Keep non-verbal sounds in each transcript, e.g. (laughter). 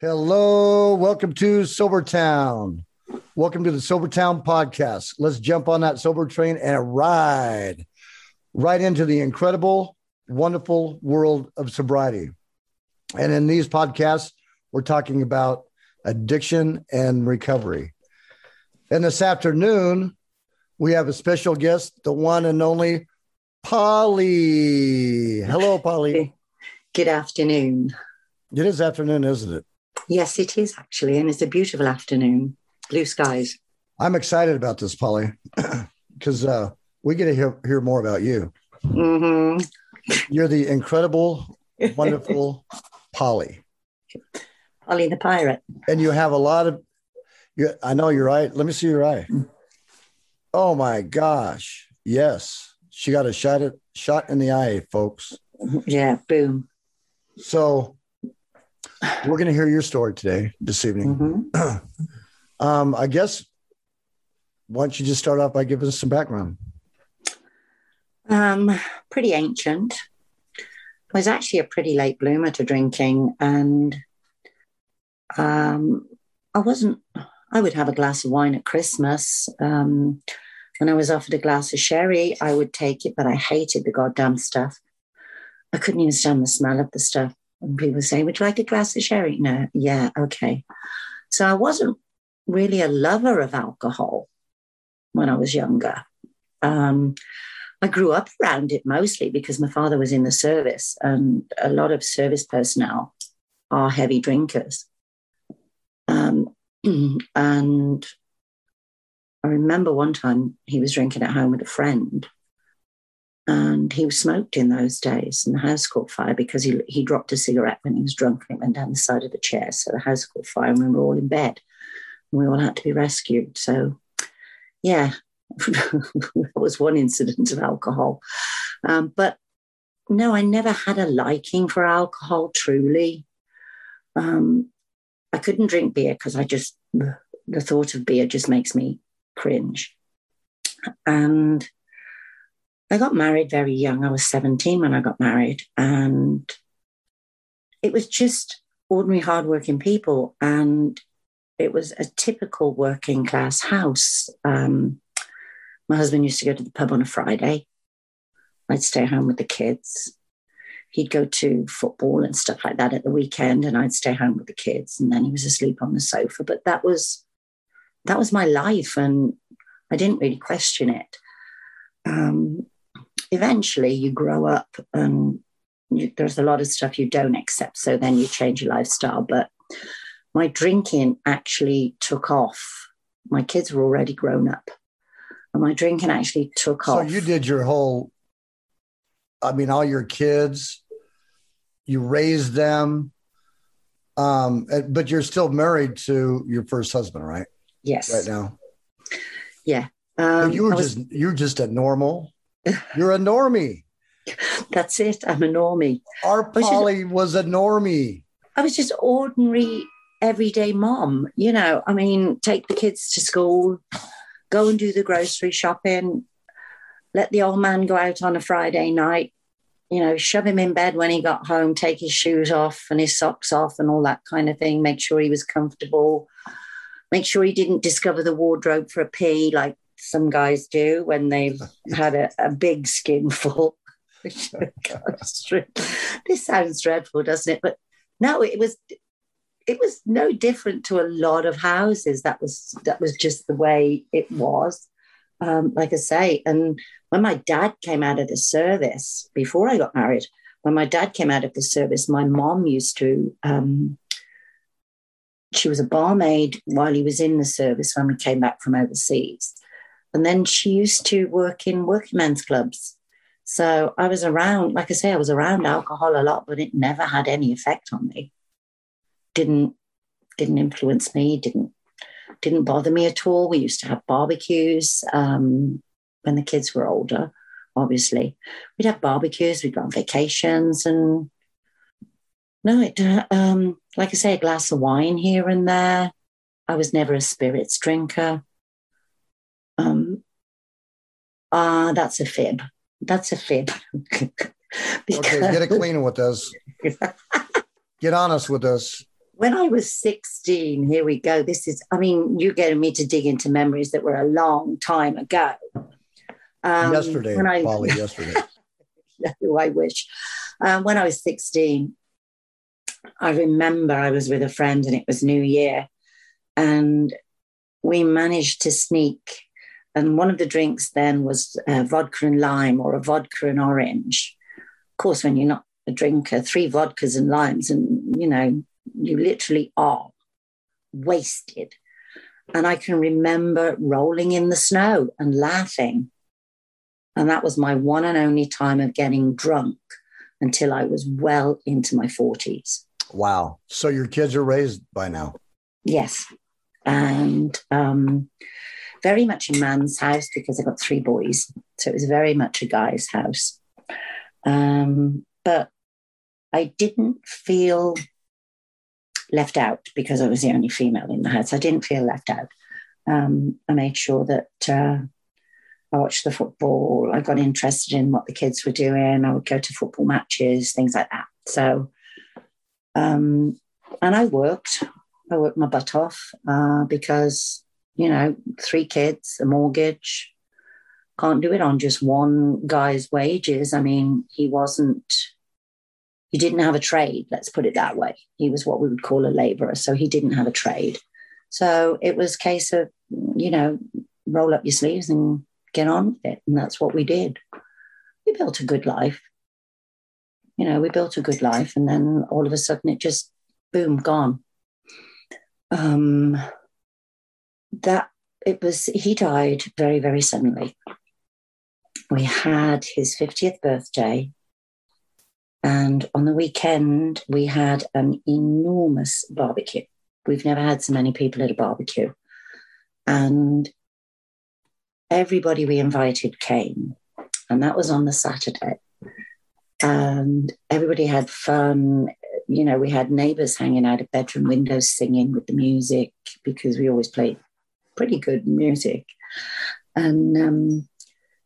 Hello, welcome to Sobertown. Welcome to the Sobertown podcast. Let's jump on that sober train and ride right into the incredible, wonderful world of sobriety. And in these podcasts, we're talking about addiction and recovery. And this afternoon, we have a special guest, the one and only Polly. Hello, Polly. Good afternoon. It is afternoon, isn't it? Yes, it is actually, and it's a beautiful afternoon, blue skies. I'm excited about this, Polly, (clears throat) because uh, we get to hear, hear more about you. Mm-hmm. You're the incredible, wonderful (laughs) Polly. Polly the pirate. And you have a lot of, you, I know you're right. Let me see your eye. Oh my gosh. Yes. She got a shot, at, shot in the eye, folks. Yeah, boom. So we're going to hear your story today, this evening. Mm-hmm. (clears throat) um, I guess, why don't you just start off by giving us some background? Um, pretty ancient. I was actually a pretty late bloomer to drinking, and um, I wasn't. I would have a glass of wine at Christmas. Um, when I was offered a glass of sherry, I would take it, but I hated the goddamn stuff. I couldn't even stand the smell of the stuff. And people say, Would you like a glass of sherry? No, yeah, okay. So I wasn't really a lover of alcohol when I was younger. Um, I grew up around it mostly because my father was in the service, and a lot of service personnel are heavy drinkers. Um, (clears throat) and I remember one time he was drinking at home with a friend, and he smoked in those days, and the house caught fire because he, he dropped a cigarette when he was drunk and it went down the side of the chair. So the house caught fire, and we were all in bed, and we all had to be rescued. So, yeah, (laughs) that was one incident of alcohol. Um, but no, I never had a liking for alcohol truly. Um, I couldn't drink beer because I just, the thought of beer just makes me cringe. And I got married very young. I was 17 when I got married. And it was just ordinary, hardworking people. And it was a typical working class house. Um, my husband used to go to the pub on a Friday. I'd stay home with the kids. He'd go to football and stuff like that at the weekend, and I'd stay home with the kids. And then he was asleep on the sofa. But that was that was my life, and I didn't really question it. Um, eventually, you grow up, and you, there's a lot of stuff you don't accept. So then you change your lifestyle. But my drinking actually took off. My kids were already grown up and my drinking actually took So off. So you did your whole, I mean, all your kids, you raised them, um, but you're still married to your first husband, right? yes, Right now. yeah. So Um, you were was- just, you're just a normal. You're a normie. that's it. I'm a normie. Our was just- Polly was a normie. I was just ordinary, everyday mom. You know, I mean, take the kids to school, go and do the grocery shopping, let the old man go out on a Friday night. You know, shove him in bed when he got home, take his shoes off and his socks off and all that kind of thing. Make sure he was comfortable. Make sure he didn't discover the wardrobe for a pee like some guys do when they've (laughs) had a, a big skinful. (laughs) (laughs) this sounds dreadful, doesn't it? But no, it was it was no different to a lot of houses. That was that was just the way it was. Um, like I say, and when my dad came out of the service before I got married, when my dad came out of the service, my mom used to. Um, she was a barmaid while he was in the service when we came back from overseas, and then she used to work in working men's clubs. So I was around, like I say, I was around alcohol a lot, but it never had any effect on me. Didn't didn't influence me. Didn't didn't bother me at all. We used to have barbecues um, when the kids were older. Obviously, we'd have barbecues. We'd go on vacations, and no, it. Um, like I say, a glass of wine here and there. I was never a spirits drinker. Um, ah, that's a fib. That's a fib. (laughs) Okay, get it clean with us. (laughs) Get honest with us. when I was 16, here we go. This is, I mean, you're getting me to dig into memories that were a long time ago. Um, yesterday, when I, Polly, yesterday. (laughs) I wish. Um, when I was 16, I remember I was with a friend and it was New Year. And we managed to sneak. And one of the drinks then was vodka and lime or a vodka and orange. Of course, when you're not a drinker, three vodkas and limes, and you know, you literally are wasted. And I can remember rolling in the snow and laughing. And that was my one and only time of getting drunk until I was well into my 40s. Wow. So your kids are raised by now? Yes. And um, very much a man's house because I got three boys. So it was very much a guy's house. Um, but I didn't feel left out because I was the only female in the house. I didn't feel left out. Um, I made sure that uh, I watched the football. I got interested in what the kids were doing. I would go to football matches, things like that. So, um, and I worked. I worked my butt off uh, because, you know, three kids, a mortgage, can't do it on just one guy's wages. I mean, he wasn't he didn't have a trade, let's put it that way. He was what we would call a laborer, so he didn't have a trade. So it was case of, you know, roll up your sleeves and get on with it. And that's what we did. We built a good life. You know, we built a good life. And then all of a sudden it just, boom, gone. Um, that it was, he died very, very suddenly. We had his 50th birthday and on the weekend, we had an enormous barbecue. We've never had so many people at a barbecue. And everybody we invited came. And that was on the Saturday. And everybody had fun. You know, we had neighbors hanging out of bedroom windows singing with the music because we always played pretty good music. And um,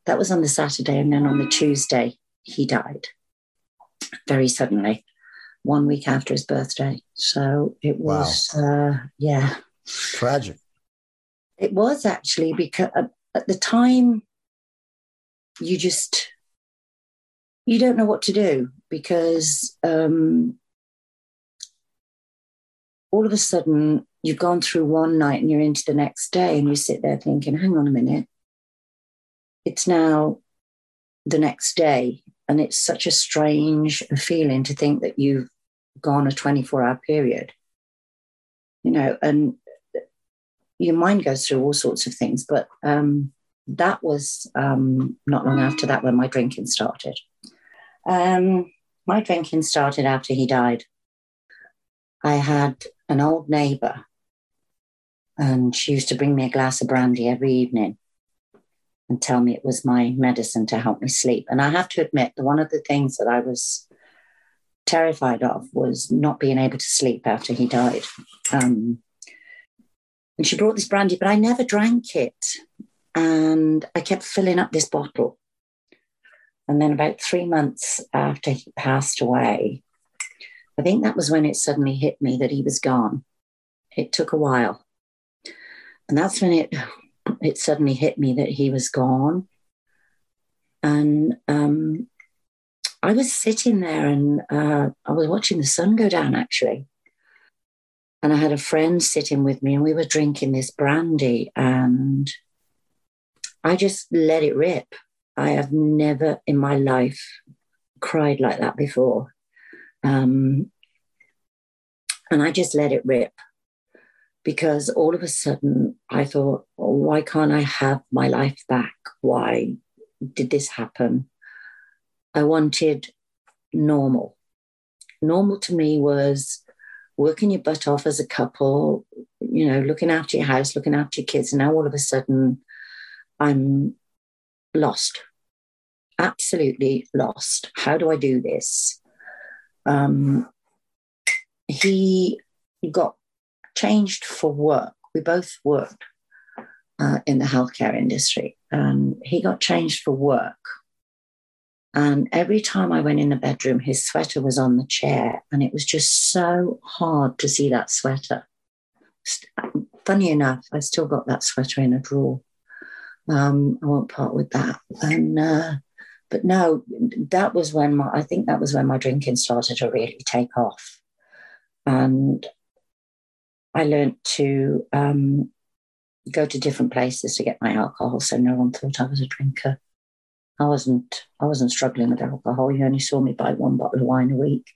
that was on the Saturday. And then on the Tuesday, he died very suddenly, one week after his birthday. So it was, wow. uh, yeah. Tragic. It was actually because at the time, you just, you don't know what to do because um, all of a sudden you've gone through one night and you're into the next day and you sit there thinking, hang on a minute. It's now the next day and it's such a strange feeling to think that you've gone a 24 hour period, you know, and your mind goes through all sorts of things. But um, that was um, not long after that when my drinking started. Um, my drinking started after he died. I had an old neighbor, and she used to bring me a glass of brandy every evening and tell me it was my medicine to help me sleep. And I have to admit that one of the things that I was terrified of was not being able to sleep after he died. Um, and she brought this brandy, but I never drank it. And I kept filling up this bottle. And then, about three months after he passed away, I think that was when it suddenly hit me that he was gone. It took a while. And that's when it it suddenly hit me that he was gone. And um, I was sitting there and uh, I was watching the sun go down actually. And I had a friend sitting with me and we were drinking this brandy and I just let it rip. I have never in my life cried like that before. Um, and I just let it rip because all of a sudden I thought, oh, why can't I have my life back? Why did this happen? I wanted normal. Normal to me was working your butt off as a couple, you know, looking after your house, looking after your kids. And now all of a sudden I'm lost, absolutely lost. How do I do this? Um, he got changed for work. We both worked uh, in the healthcare industry, and he got changed for work. And every time I went in the bedroom, his sweater was on the chair, and it was just so hard to see that sweater. Funny enough, I still got that sweater in a drawer. Um, I won't part with that. And uh, but no, that was when my I think that was when my drinking started to really take off, and I learned to um, go to different places to get my alcohol, so no one thought I was a drinker. I wasn't. I wasn't struggling with alcohol. You only saw me buy one bottle of wine a week,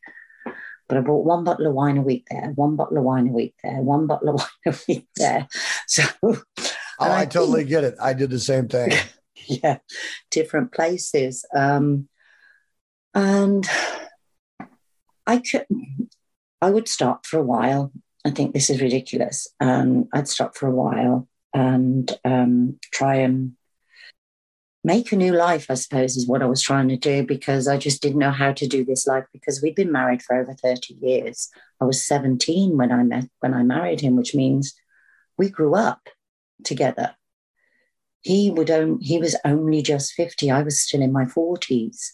but I bought one bottle of wine a week there, one bottle of wine a week there, one bottle of (laughs) wine a week there. So, oh, I, I totally think, get it. I did the same thing. (laughs) yeah, different places, um, and I could. I would stop for a while. I think this is ridiculous. Um, I'd stop for a while and um, try and make a new life, I suppose, is what I was trying to do because I just didn't know how to do this life because we'd been married for over 30 years. I was 17 when I met when I married him, which means we grew up together. He would own, he was only just 50. I was still in my 40s.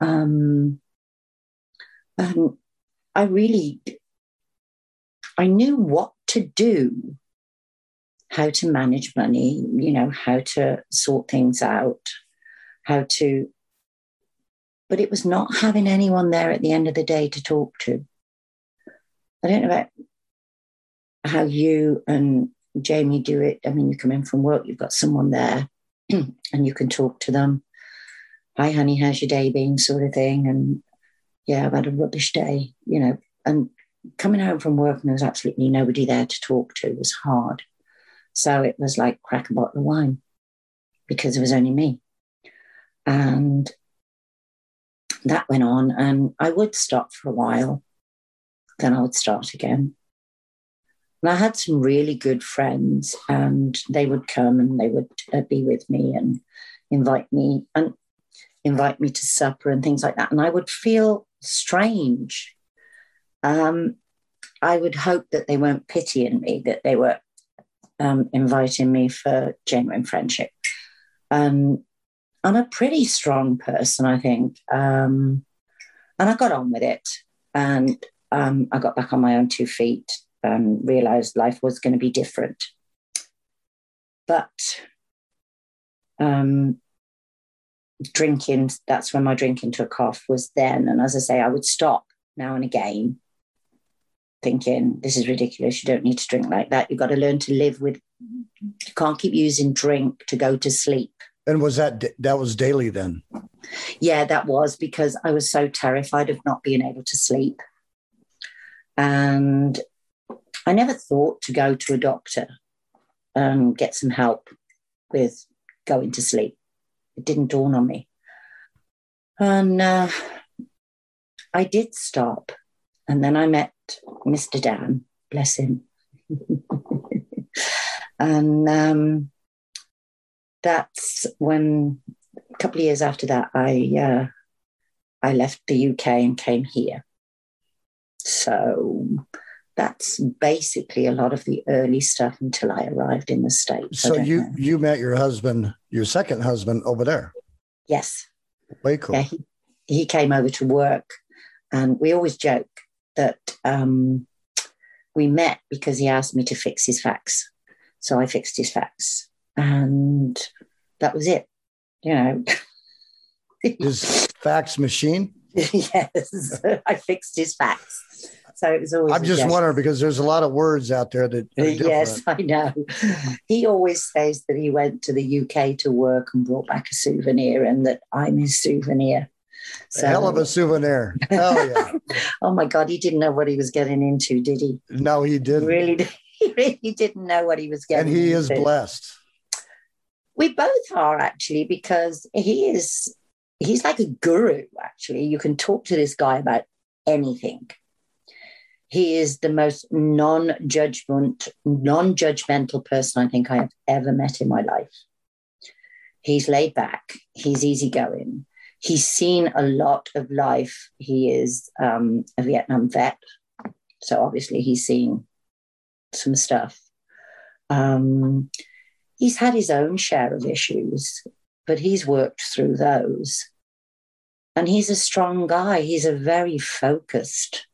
Um, and I really I knew what to do how to manage money, you know, how to sort things out, how to. But it was not having anyone there at the end of the day to talk to. I don't know about how you and Jamie do it. I mean, you come in from work, you've got someone there (clears throat) and you can talk to them. Hi, honey, how's your day been? Sort of thing. And yeah, I've had a rubbish day, you know. And coming home from work and there was absolutely nobody there to talk to was hard. So it was like crack a bottle of wine because it was only me. And that went on, and I would stop for a while, then I would start again. And I had some really good friends, and they would come and they would uh, be with me and invite me and invite me to supper and things like that. And I would feel strange. Um, I would hope that they weren't pitying me, that they were um, inviting me for genuine friendship. Um, I'm a pretty strong person, I think. Um, and I got on with it. And um, I got back on my own two feet and realized life was going to be different. But um, drinking, that's when my drinking took off, was then. And as I say, I would stop now and again thinking this is ridiculous. You don't need to drink like that. You've got to learn to live with you can't keep using drink to go to sleep. And was that that was daily then? Yeah that was because i was so terrified of not being able to sleep. And i never thought to go to a doctor and get some help with going to sleep. It didn't dawn on me. And uh, i did stop. And then i met Mr. Dan, bless him. (laughs) and um, that's when a couple of years after that, I uh, I left the UK and came here. So that's basically a lot of the early stuff until I arrived in the states. So you know. you met your husband, your second husband, over there. Yes. Way cool. Yeah, he, he came over to work, and we always joke that um, we met because he asked me to fix his fax. So I fixed his fax, and that was it. You know, (laughs) his fax machine. (laughs) yes, (laughs) I fixed his fax. So it was always. I'm just wondering because there's a lot of words out there that. yes, I know. He always says that he went to the UK to work and brought back a souvenir, and that I'm his souvenir. So, hell of a souvenir. Hell yeah. (laughs) oh my God, he didn't know what he was getting into, did he? No, he didn't. Really, (laughs) he really didn't know what he was getting And he into. is blessed. We both are actually, because he is, he's like a guru, actually. You can talk to this guy about anything. He is the most non-judgment, non-judgmental person I think I have ever met in my life. He's laid back. He's easygoing he's seen a lot of life. He is um, a Vietnam vet, so obviously he's seen some stuff. Um, he's had his own share of issues, but he's worked through those. and he's a strong guy. He's a very focused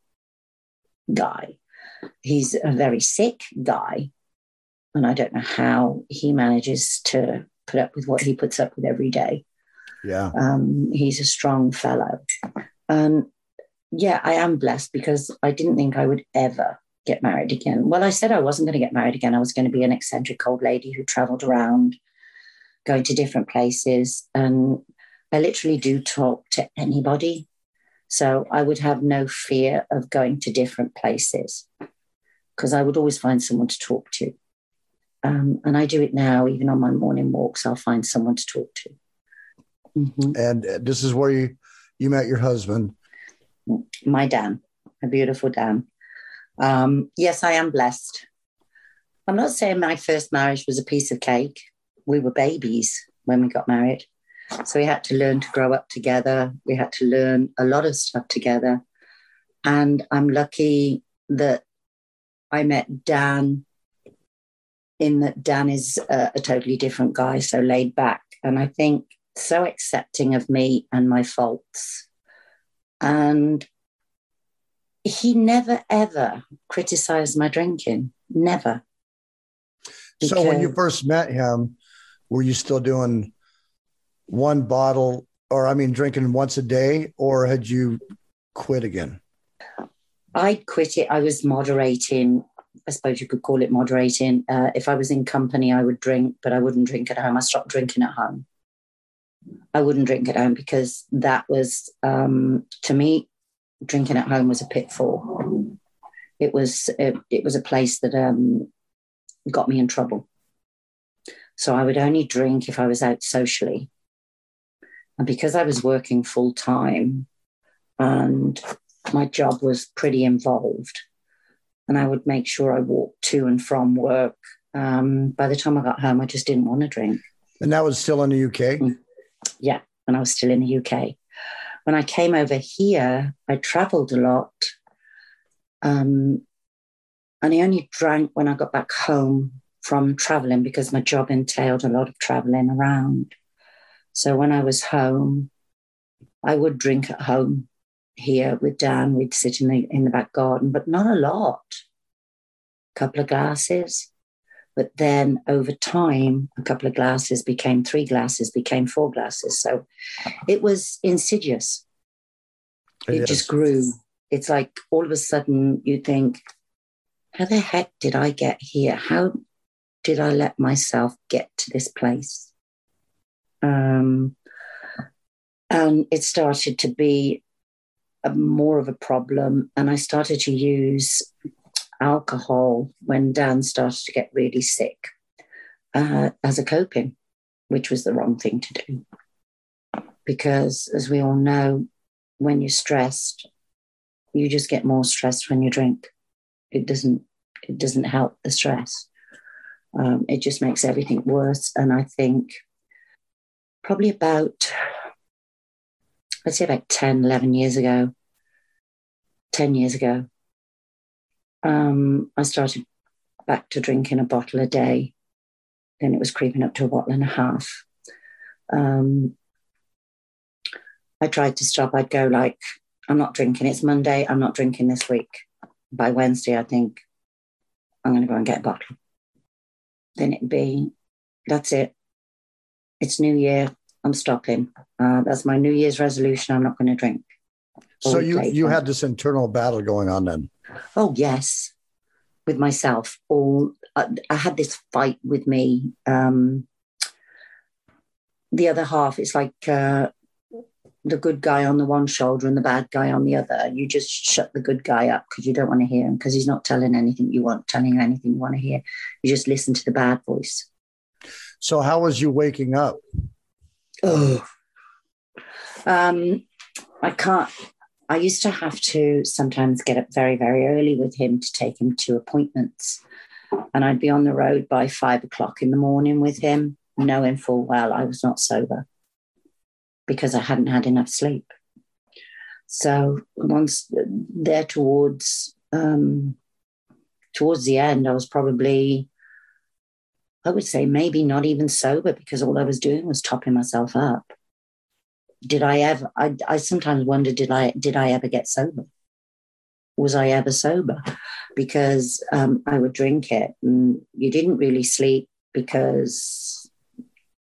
guy. He's a very sick guy. And I don't know how he manages to put up with what he puts up with every day. Yeah. Um, he's a strong fellow. And yeah, I am blessed because I didn't think I would ever get married again. Well, I said I wasn't going to get married again. I was going to be an eccentric old lady who traveled around, going to different places. And I literally do talk to anybody. So I would have no fear of going to different places because I would always find someone to talk to. Um, and I do it now, even on my morning walks, I'll find someone to talk to. Mm-hmm. And uh, this is where you you met your husband, my Dan, a beautiful Dan. Um, yes, I am blessed. I'm not saying my first marriage was a piece of cake. We were babies when we got married. So we had to learn to grow up together. We had to learn a lot of stuff together. And I'm lucky that I met Dan in that Dan is a, a totally different guy, so laid back. And I think so accepting of me and my faults. And he never ever criticized my drinking. Never. Because so when you first met him, were you still doing one bottle or I mean drinking once a day or had you quit again? I quit it. I was moderating. I suppose you could call it moderating. Uh, if I was in company, I would drink, but I wouldn't drink at home. I stopped drinking at home. I wouldn't drink at home because that was, um, to me, drinking at home was a pitfall. It was it, it was a place that um, got me in trouble. So I would only drink if I was out socially, and because I was working full time, and my job was pretty involved, and I would make sure I walked to and from work. Um, by the time I got home, I just didn't want to drink. And that was still in the UK. Mm. Yeah, when I was still in the UK. When I came over here, I traveled a lot. Um, and I only drank when I got back home from traveling because my job entailed a lot of traveling around. So when I was home, I would drink at home here with Dan. We'd sit in the in the back garden, but not a lot. A couple of glasses. But then over time, a couple of glasses became three glasses, became four glasses. So it was insidious. It, it just grew. It's like all of a sudden you think, how the heck did I get here? How did I let myself get to this place? Um, and it started to be a, more of a problem. And I started to use alcohol when Dan started to get really sick uh, as a coping, which was the wrong thing to do. Because as we all know, when you're stressed, you just get more stressed when you drink. It doesn't it doesn't help the stress. Um, it just makes everything worse. And I think probably about, let's say about 10, 11 years ago, 10 years ago, um, I started back to drinking a bottle a day. Then it was creeping up to a bottle and a half. Um, I tried to stop. I'd go like, I'm not drinking. It's Monday. I'm not drinking this week. By Wednesday, I think I'm going to go and get a bottle. Then it'd be, that's it. It's New Year. I'm stopping. Uh, that's my New Year's resolution. I'm not going to drink. So you you had this internal battle going on then. Oh yes, with myself. All I, I had this fight with me. Um, the other half, it's like uh, the good guy on the one shoulder and the bad guy on the other. You just shut the good guy up because you don't want to hear him because he's not telling anything you want, telling you anything you want to hear. You just listen to the bad voice. So, how was you waking up? Oh, um, I can't. I used to have to sometimes get up very, very early with him to take him to appointments. And I'd be on the road by five o'clock in the morning with him, knowing full well I was not sober because I hadn't had enough sleep. So once there towards um, towards the end, I was probably, I would say maybe not even sober because all I was doing was topping myself up. Did I ever? I, I sometimes wonder did I did I ever get sober? Was I ever sober? Because um, I would drink it, and you didn't really sleep because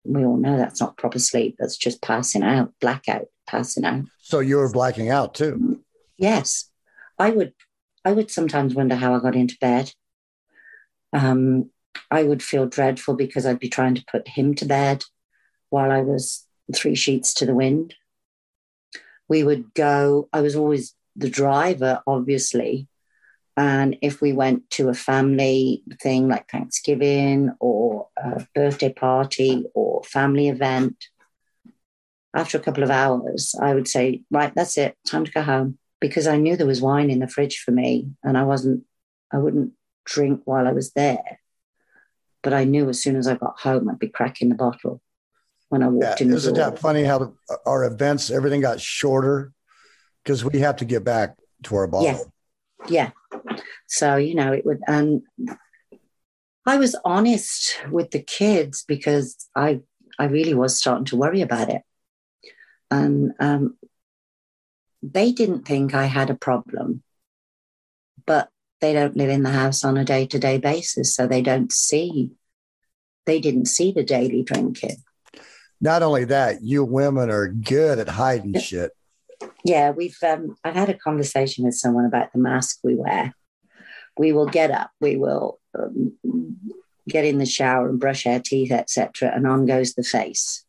we all know that's not proper sleep. That's just passing out, blackout, passing out. So you were blacking out too. Yes, I would. I would sometimes wonder how I got into bed. Um, I would feel dreadful because I'd be trying to put him to bed while I was three sheets to the wind. We would go, I was always the driver, obviously. And if we went to a family thing like Thanksgiving or a birthday party or family event, after a couple of hours, I would say, Right, that's it, time to go home. Because I knew there was wine in the fridge for me and I wasn't, I wouldn't drink while I was there. But I knew as soon as I got home, I'd be cracking the bottle when I walked yeah, in. Isn't that funny how the, our events, everything got shorter because we have to get back to our bottle. Yeah. Yeah. So, you know, it would, and I was honest with the kids because I, I really was starting to worry about it. And um, they didn't think I had a problem, but they don't live in the house on a day to day basis. So they don't see, they didn't see the daily drinking. Not only that, you women are good at hiding shit. Yeah, we've, um, I've had a conversation with someone about the mask we wear. We will get up, we will um, get in the shower and brush our teeth, etc., and on goes the face,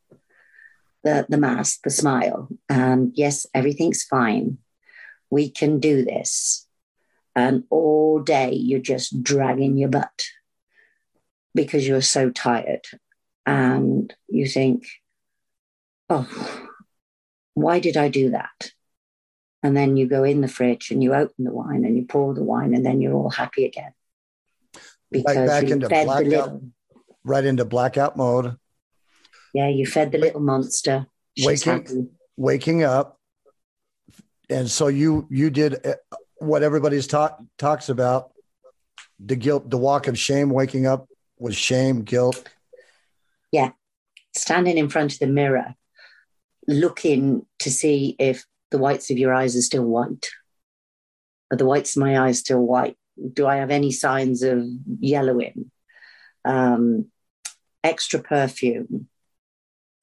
the the mask, the smile, and yes, everything's fine. We can do this and all day you're just dragging your butt because you're so tired and you think oh why did i do that and then you go in the fridge and you open the wine and you pour the wine and then you're all happy again because right back into blackout, little, right into blackout mode yeah you fed the little monster She's waking happy. waking up and so you you did uh, what everybody's talk talks about the guilt, the walk of shame, waking up with shame, guilt. Yeah. Standing in front of the mirror, looking to see if the whites of your eyes are still white. Are the whites of my eyes still white? Do I have any signs of yellowing? Um, extra perfume,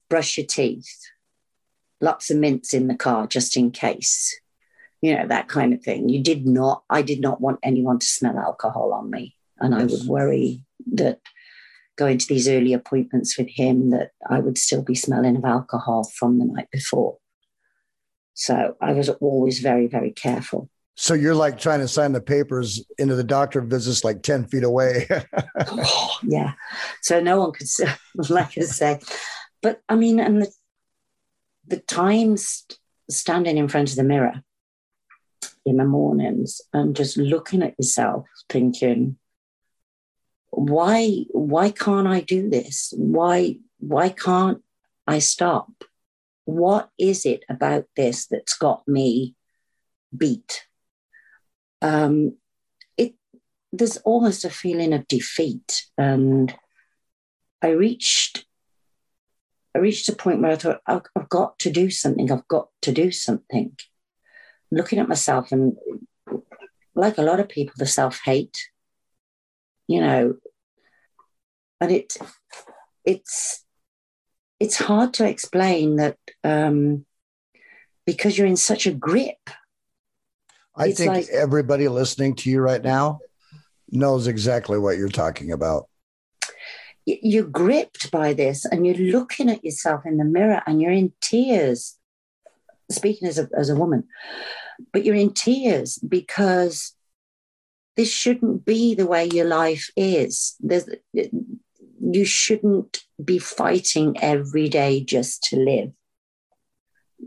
brush your teeth, lots of mints in the car just in case you know, that kind of thing. You did not, I did not want anyone to smell alcohol on me. And. I would worry that going to these early appointments with him that I would still be smelling of alcohol from the night before. So I was always very, very careful. So you're like trying to sign the papers into the doctor visits like 10 feet away. oh, (laughs) yeah. So no one could, (laughs) like I say, but I mean, and the, the times standing in front of the mirror in the mornings and just looking at yourself thinking why why can't i do this? Why why can't i stop? What is it about this that's got me beat? Um it there's almost a feeling of defeat and i reached i reached a point where i thought i've got to do something i've got to do something. Looking at myself and like a lot of people, the self hate, you know, and it it's it's hard to explain that um, because you're in such a grip. I think like, everybody listening to you right now knows exactly what you're talking about. You're gripped by this, and you're looking at yourself in the mirror, and you're in tears. Speaking as a, as a woman, but you're in tears because this shouldn't be the way your life is. There's, you shouldn't be fighting every day just to live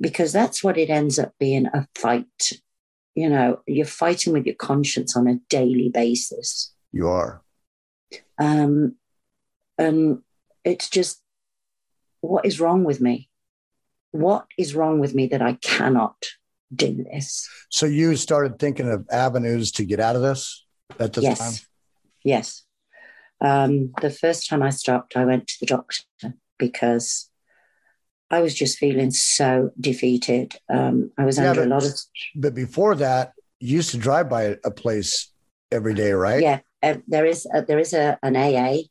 because that's what it ends up being a fight. You know, you're fighting with your conscience on a daily basis. You are. Um, and it's just, what is wrong with me? What is wrong with me that I cannot do this. So you started thinking of avenues to get out of this at this yes. time? Yes. Um, the first time I stopped, I went to the doctor because I was just feeling so defeated. Um, I was Yeah, under but- a lot of But before that, you used to drive by a place every day, right? yeah. Uh, there is a, there is a an AA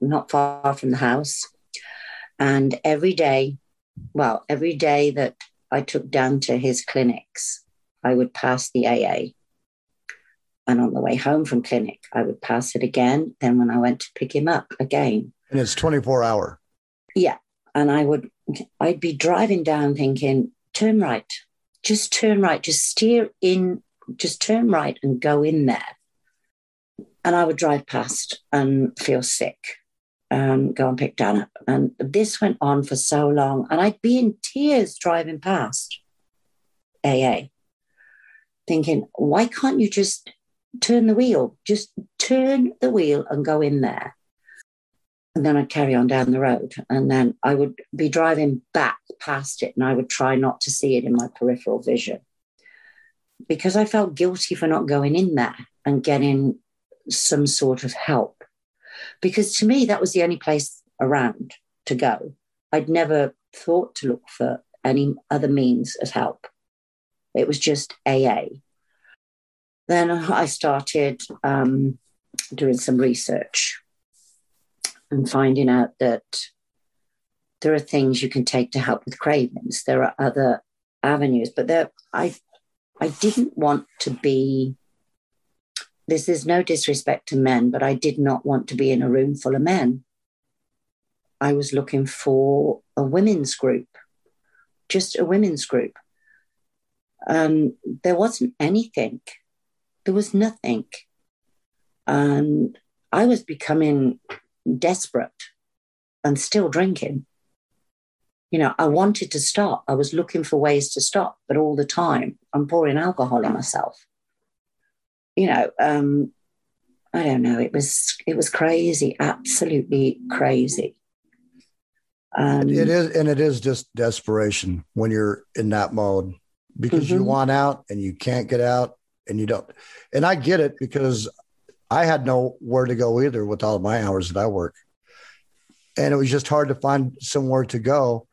not far from the house, and every day, well, every day that I took down to his clinics, I would pass the AA. And on the way home from clinic, I would pass it again. Then when I went to pick him up again, And it's 24 hour. Yeah. And I would I'd be driving down thinking, turn right, just turn right, just steer in, just turn right and go in there. And I would drive past and feel sick and go and pick Dan up. And this went on for so long. And I'd be in tears driving past AA, thinking, why can't you just turn the wheel? Just turn the wheel and go in there and then I'd carry on down the road. And then I would be driving back past it and I would try not to see it in my peripheral vision because I felt guilty for not going in there and getting some sort of help. Because to me, that was the only place around to go. I'd never thought to look for any other means of help. It was just AA. Then I started um, doing some research and finding out that there are things you can take to help with cravings. There are other avenues, but there I I didn't want to be this is no disrespect to men, but I did not want to be in a room full of men. I was looking for a women's group, just a women's group. Um, there wasn't anything. There was nothing. And I was becoming desperate and still drinking. You know, I wanted to stop. I was looking for ways to stop, but all the time I'm pouring alcohol on myself. You know, um, I don't know. It was it was crazy, absolutely crazy. Um, It is, and it is just desperation when you're in that mode because you Mhm. want out and you can't get out and you don't. And I get it because I had nowhere to go either with all of my hours that I work. And it was just hard to find somewhere to go.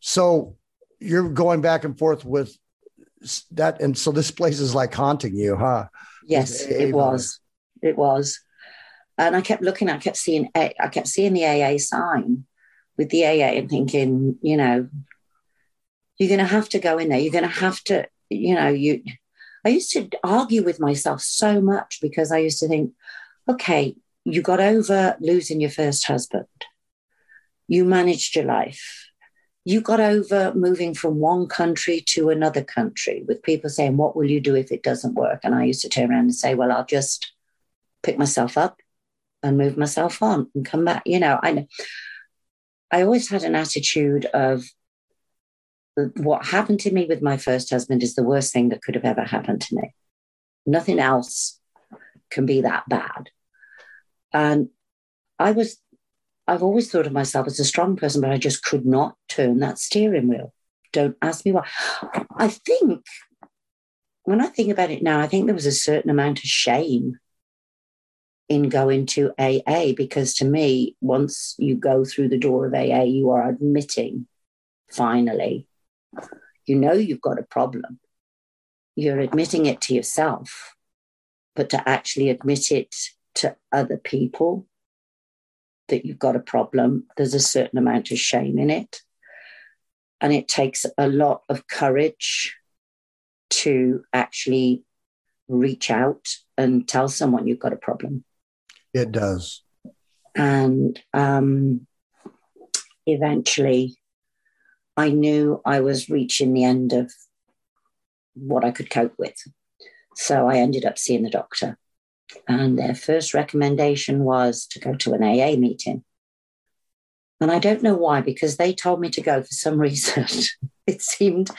So you're going back and forth with that. And so this place is like haunting you, huh? Yes, With it was. It was. And I kept looking, I kept seeing I kept seeing the AA sign with the AA and thinking, you know, you're gonna have to go in there. You're gonna have to, you know, you I used to argue with myself so much because I used to think, okay, you got over losing your first husband. You managed your life. You got over moving from one country to another country with people saying, What will you do if it doesn't work? And I used to turn around and say, Well, I'll just pick myself up and move myself on and come back. You know, I I always had an attitude of what happened to me with my first husband is the worst thing that could have ever happened to me. Nothing else can be that bad. And I was, I've always thought of myself as a strong person, but I just could not turn that steering wheel. Don't ask me why. I think, when I think about it now, I think there was a certain amount of shame in going to AA because to me, once you go through the door of AA, you are admitting finally, you know you've got a problem. You're admitting it to yourself, but to actually admit it to other people that you've got a problem, there's a certain amount of shame in it. And it takes a lot of courage to actually reach out and tell someone you've got a problem. It does. And um, eventually, I knew I was reaching the end of what I could cope with. So I ended up seeing the doctor. And their first recommendation was to go to an AA meeting. And I don't know why, because they told me to go for some (laughs) reason. it seemed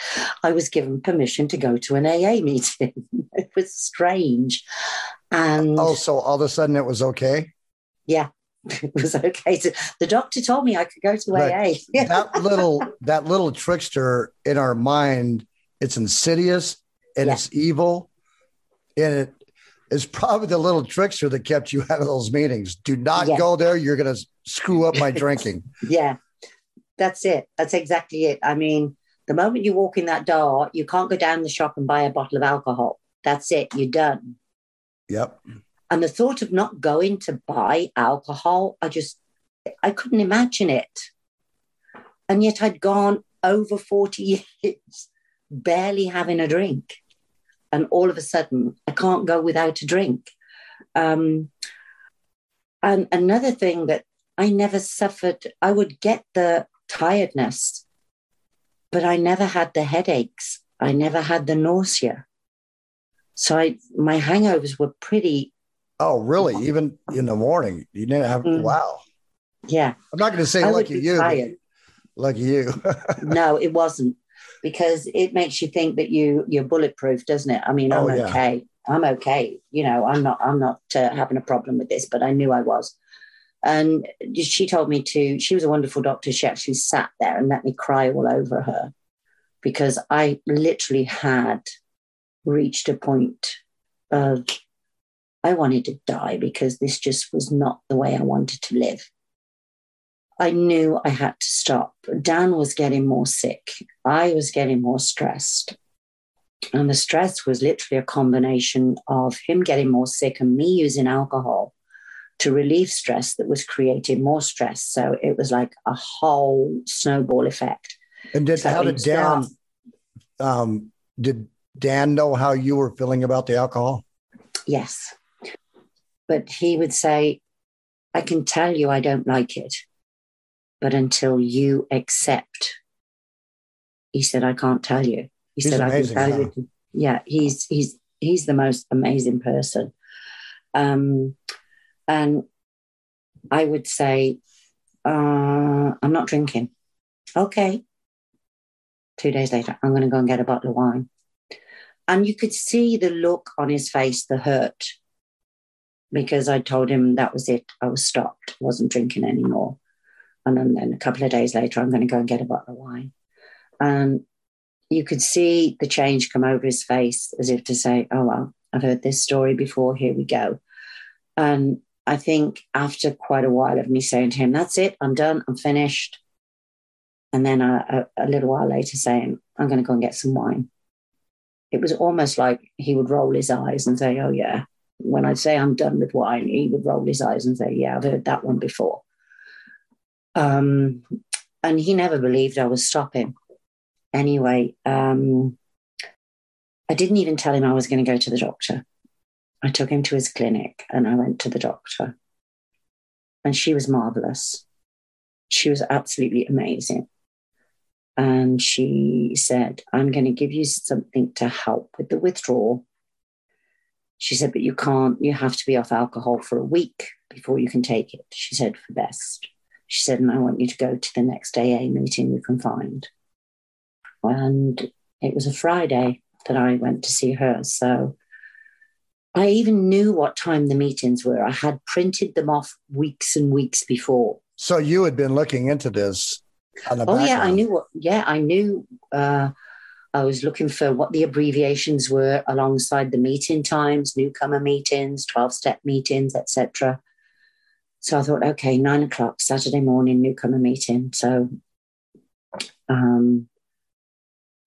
I was given permission to go to an AA meeting. (laughs) it was strange. And Oh, so all of a sudden it was okay. yeah, it was okay. To, the doctor told me I could go to Right. AA. That (laughs) little that little trickster in our mind it's insidious and Yeah. it's evil and it is probably the little trickster that kept you out of those meetings do not Yeah. go there you're going to screw up my (laughs) drinking Yeah. That's it. That's exactly it. I mean, the moment you walk in that door, you can't go down the shop and buy a bottle of alcohol. That's it. You're done. Yep. And the thought of not going to buy alcohol, I just, I couldn't imagine it. And yet I'd gone over 40 (laughs) years barely having a drink. And all of a sudden, I can't go without a drink. Um, and another thing that I never suffered, I would get the tiredness, but I never had the headaches. I never had the nausea. So I, my hangovers were pretty. Oh, really? Even in the morning, you didn't have. Mm. Wow. Yeah. I'm not going to say I lucky you. Lucky you. (laughs) no, it wasn't because it makes you think that you you're bulletproof, doesn't it? I mean, I'm oh, yeah. okay. I'm okay. You know, I'm not. I'm not uh, having a problem with this, but I knew I was. And she told me to. She was a wonderful doctor. She actually sat there and let me cry all over her because I literally had reached a point of I wanted to die because this just was not the way I wanted to live. I knew I had to stop. Dan was getting more sick. I was getting more stressed. And the stress was literally a combination of him getting more sick and me using alcohol to relieve stress that was creating more stress. So it was like a whole snowball effect. And did so how did Dan um, did Dan know how you were feeling about the alcohol? Yes. But he would say, I can tell you I don't like it but until you accept. He said, I can't tell you. He he's said, I can tell you. Yeah, he's he's he's the most amazing person. Um, and I would say, uh, I'm not drinking. Okay. Two days later, I'm going to go and get a bottle of wine. And you could see the look on his face, the hurt, because I told him that was it. I was stopped, wasn't drinking anymore. And then a couple of days later, I'm going to go and get a bottle of wine. And you could see the change come over his face as if to say, Oh, well, I've heard this story before. Here we go. And I think after quite a while of me saying to him, That's it, I'm done, I'm finished. And then a, a, a little while later saying, I'm going to go and get some wine. It was almost like he would roll his eyes and say, Oh, yeah. When I'd say I'm done with wine, he would roll his eyes and say, Yeah, I've heard that one before. Um, and he never believed I was stopping. Anyway, um, I didn't even tell him I was going to go to the doctor. I took him to his clinic and I went to the doctor. And she was marvelous. She was absolutely amazing. And she said, I'm going to give you something to help with the withdrawal. She said, but you can't, you have to be off alcohol for a week before you can take it. She said, for best. She said, and I want you to go to the next AA meeting you can find. And it was a Friday that I went to see her. So I even knew what time the meetings were. I had printed them off weeks and weeks before. So you had been looking into this. oh background. yeah, I knew what. Yeah, I knew. Uh, I was looking for what the abbreviations were alongside the meeting times, newcomer meetings, twelve-step meetings, etc. So I thought, okay, nine o'clock, Saturday morning, newcomer meeting. So um,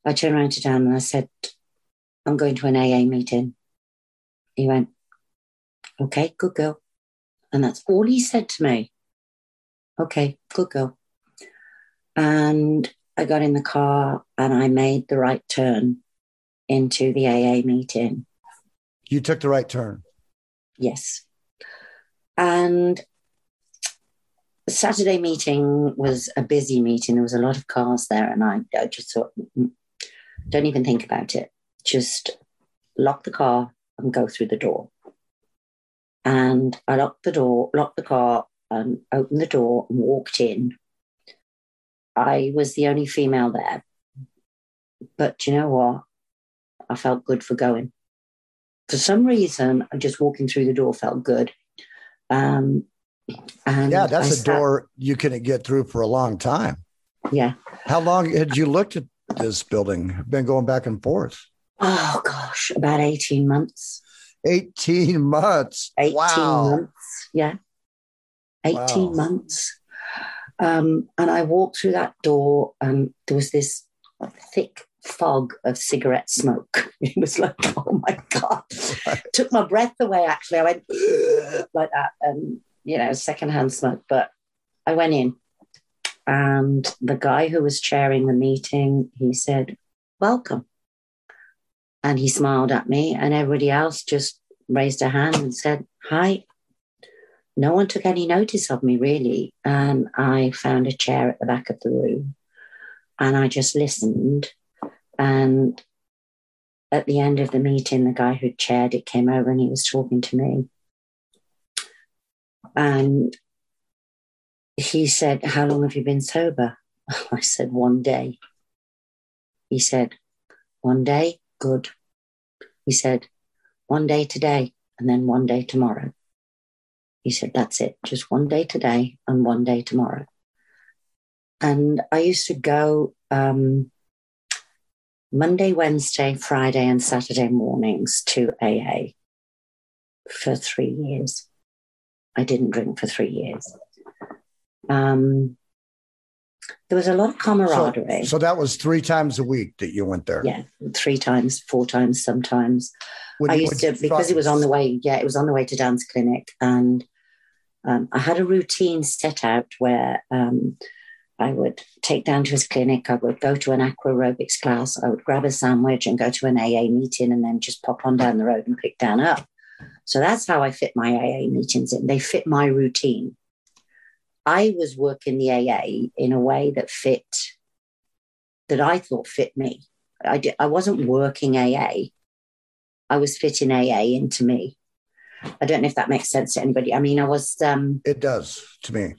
I turned around to Dan and I said, I'm going to an AA meeting. He went, okay, good girl. And that's all he said to me. Okay, good girl. And I got in the car and I made the right turn into the AA meeting. You took the right turn? Yes. And Saturday meeting was a busy meeting. There was a lot of cars there, and I, I just thought, mm, don't even think about it. Just lock the car and go through the door. And I locked the door, locked the car, and opened the door and walked in. I was the only female there. But you know what? I felt good for going. For some reason, just walking through the door felt good. Um, and yeah, that's I a door you couldn't get through for a long time. Yeah. How long had you looked at this building? Been going back and forth? Oh gosh, about 18 months. 18 months. 18 wow. months. Yeah. 18 wow. months. Um, and I walked through that door, and there was this thick fog of cigarette smoke. (laughs) It was like, oh my God. (laughs) Right. Took my breath away, actually. I went like that, and, you know, secondhand smoke. But I went in, and the guy who was chairing the meeting, he said, Welcome. And he smiled at me, and everybody else just raised a hand and said, Hi. No one took any notice of me, really. And I found a chair at the back of the room and I just listened. And at the end of the meeting, the guy who chaired it came over and he was talking to me. And he said, How long have you been sober? (laughs) I said, One day. He said, One day, good. He said, One day today, and then one day tomorrow. He said, That's it, just one day today and one day tomorrow. And I used to go um, Monday, Wednesday, Friday, and Saturday mornings to AA for three years. I didn't drink for three years. Um, there was a lot of camaraderie. So, so, that was three times a week that you went there. Yeah, three times, four times, sometimes. Would, I used to because it was on the way. Yeah, it was on the way to Dan's clinic, and um, I had a routine set out where um, I would take down to his clinic. I would go to an aqua aerobics class. I would grab a sandwich and go to an AA meeting, and then just pop on down the road and pick Dan up. So that's how I fit my AA meetings in. They fit my routine. I was working the AA in a way that fit, that I thought fit me. I, did, I wasn't working AA. I was fitting AA into me. I don't know if that makes sense to anybody. I mean, I was. Um, it does to me.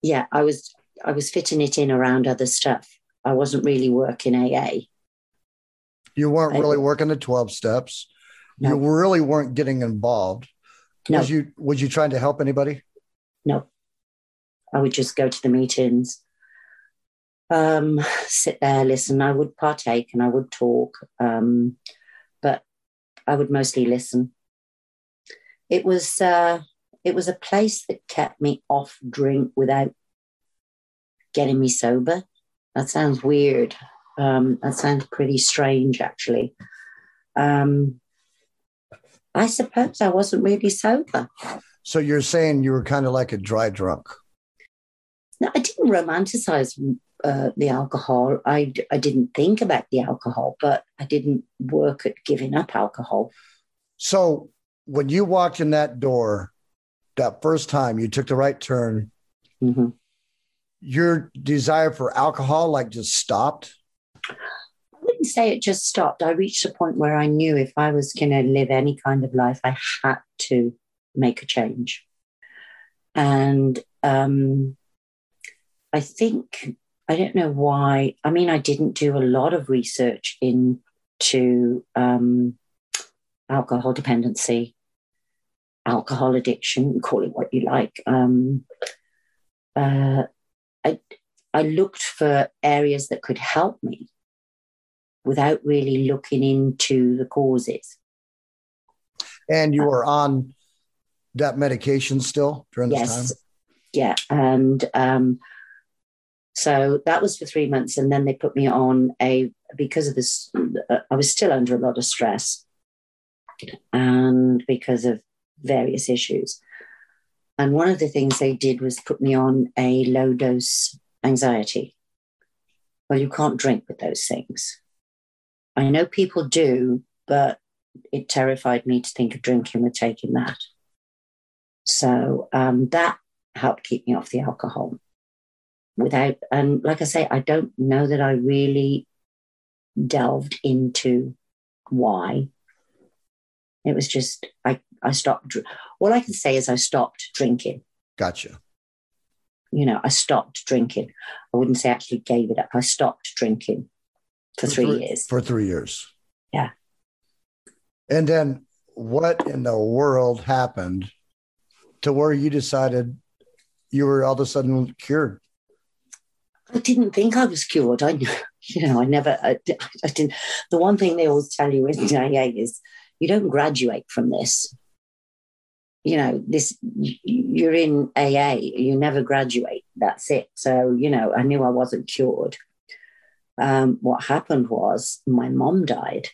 Yeah, I was. I was fitting it in around other stuff. I wasn't really working AA. You weren't really working the twelve steps. No. You really weren't getting involved. No. Was you? Was you trying to help anybody? No. I would just go to the meetings, um, sit there, listen. I would partake and I would talk, um, but I would mostly listen it was uh, it was a place that kept me off drink without getting me sober. That sounds weird. Um, that sounds pretty strange, actually. Um, I suppose I wasn't really sober. So you're saying you were kind of like a dry drunk? No, I didn't romanticize uh, the alcohol. I, I didn't think about the alcohol, but I didn't work at giving up alcohol. So when you walked in that door that first time you took the right turn mm-hmm. your desire for alcohol like just stopped wouldn't say it just stopped i reached a point where i knew if i was going to live any kind of life i had to make a change and um, i think i don't know why i mean i didn't do a lot of research into um, alcohol dependency alcohol addiction, call it what you like. Um, uh, I, I looked for areas that could help me without really looking into the causes. And you were on that medication still during this yes. time? Yeah. And um, so that was for three months. And then they put me on a, because of this, uh, I was still under a lot of stress. And because of various issues. And one of the things they did was put me on a low dose anxiety. Well, you can't drink with those things. I know people do, but it terrified me to think of drinking with taking that. So um, that helped keep me off the alcohol without, and like I say, I don't know that I really delved into why. It was just, I I stopped. All I can say is I stopped drinking. Gotcha. You know, I stopped drinking. I wouldn't say actually gave it up. I stopped drinking for, for three, three years. For three years. Yeah. And then what in the world happened to where you decided you were all of a sudden cured? I didn't think I was cured. I, (laughs) you know, I never, I, I didn't. The one thing they always tell you in AA is you don't graduate from this you know, this, you're in AA, you never graduate. That's it. So, you know, I knew I wasn't cured. Um, what happened was my mom died.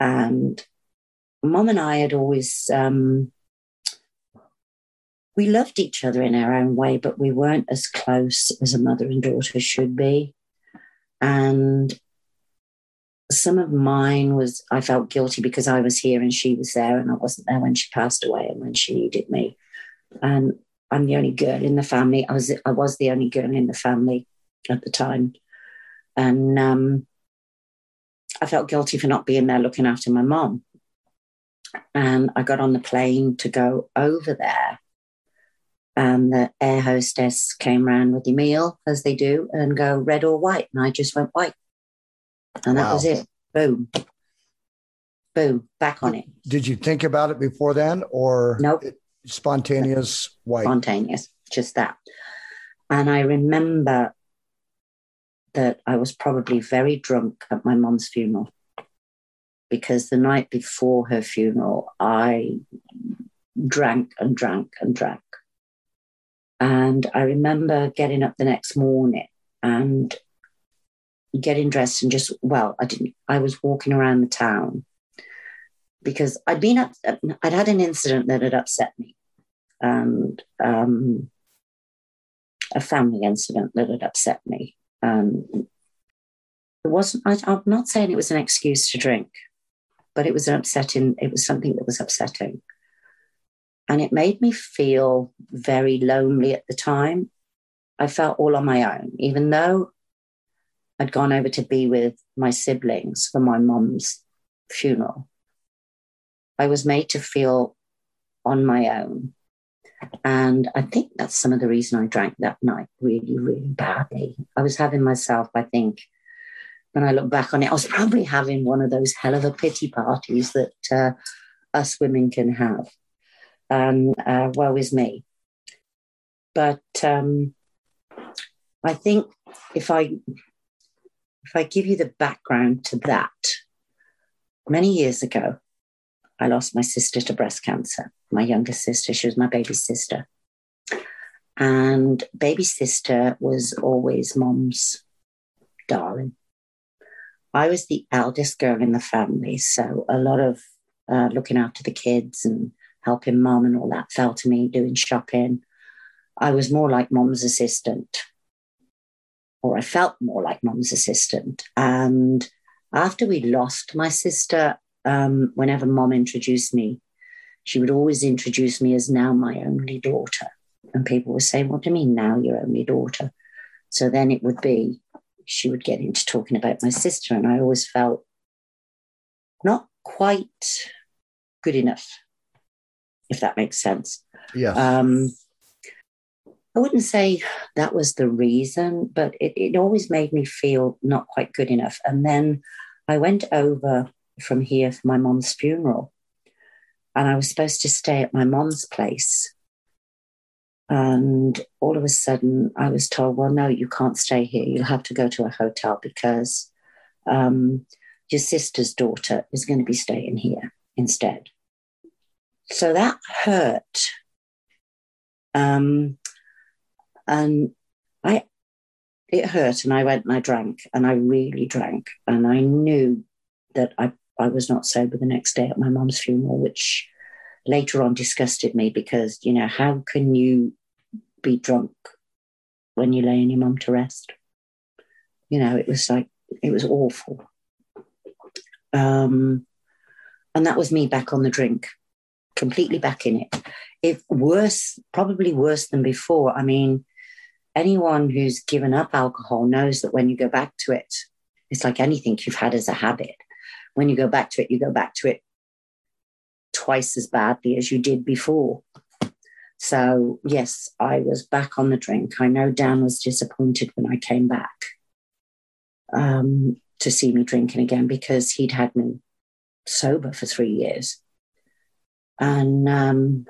And mom and I had always, um, we loved each other in our own way, but we weren't as close as a mother and daughter should be. And some of mine was I felt guilty because I was here and she was there and I wasn't there when she passed away and when she needed me. And I'm the only girl in the family. I was I was the only girl in the family at the time. And um, I felt guilty for not being there looking after my mom. And I got on the plane to go over there. And the air hostess came around with the meal, as they do, and go red or white. And I just went white. And that wow. was it. Boom. Boom. Back on it. Did you think about it before then or nope. spontaneous white? Spontaneous, just that. And I remember that I was probably very drunk at my mom's funeral. Because the night before her funeral, I drank and drank and drank. And I remember getting up the next morning and getting dressed and just well i didn't i was walking around the town. Because i'd been up i'd had an incident that had upset me. And um, a family incident that had upset me um, it wasn't I, i'm not saying it was an excuse to drink but it was an upsetting it was something that was upsetting and it made me feel very lonely at the time i felt all on my own even though I'd gone over to be with my siblings for my mom's funeral. I was made to feel on my own. And I think that's some of the reason I drank that night really, really badly. I was having myself, I think, when I look back on it, I was probably having one of those hell of a pity parties that uh, us women can have. And uh, woe is me. But um, I think if I if I give you the background to that, many years ago, I lost my sister to breast cancer, my younger sister. She was my baby sister. And baby sister was always mom's darling. I was the eldest girl in the family. So a lot of uh, looking after the kids and helping mom and all that fell to me, doing shopping. I was more like mom's assistant or I felt more like mom's assistant. And after we lost my sister, um, whenever mom introduced me, she would always introduce me as now my only daughter. And people would say, What do you mean now your only daughter? So then it would be, she would get into talking about my sister. And I always felt not quite good enough, if that makes sense. Yeah. Um, I wouldn't say that was the reason, but it, it always made me feel not quite good enough. And then I went over from here for my mom's funeral, and I was supposed to stay at my mom's place. And all of a sudden, I was told, well, no, you can't stay here. You'll have to go to a hotel because um, your sister's daughter is going to be staying here instead. So that hurt. Um, and I, it hurt, and I went and I drank, and I really drank, and I knew that I, I was not sober the next day at my mom's funeral, which later on disgusted me because you know how can you be drunk when you lay in your mum to rest? You know, it was like it was awful. Um, and that was me back on the drink, completely back in it. If worse, probably worse than before. I mean, anyone who's given up alcohol knows that when you go back to it, it's like anything you've had as a habit. When you go back to it, you go back to it twice as badly as you did before. So, yes, I was back on the drink. I know Dan was disappointed when I came back um, to see me drinking again because he'd had me sober for three years. And um,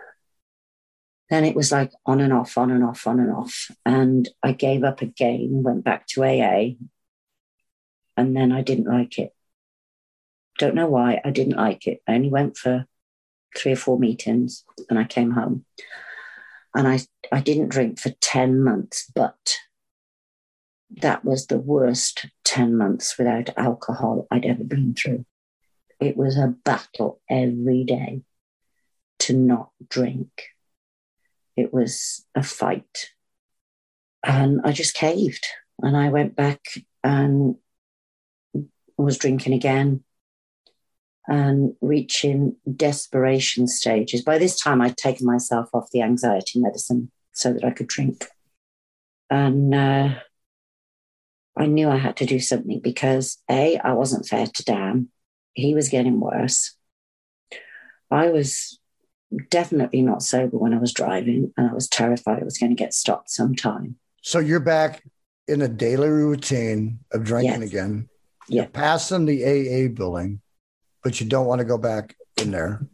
then it was like on and off, on and off, on and off. And I gave up again, went back to AA, and then I didn't like it. Don't know why I didn't like it. I only went for three or four meetings, and I came home. And I, I didn't drink for 10 months, but that was the worst 10 months without alcohol I'd ever been through. It was a battle every day to not drink. It was a fight. And I just caved and I went back and was drinking again and reaching desperation stages. By this time, I'd taken myself off the anxiety medicine so that I could drink. And uh, I knew I had to do something because A, I wasn't fair to Dan. He was getting worse. I was definitely not sober when I was driving, and I was terrified I was going to get stopped sometime. So you're back in a daily routine of drinking yes. again. Yeah. passing the AA building, but you don't want to go back in there.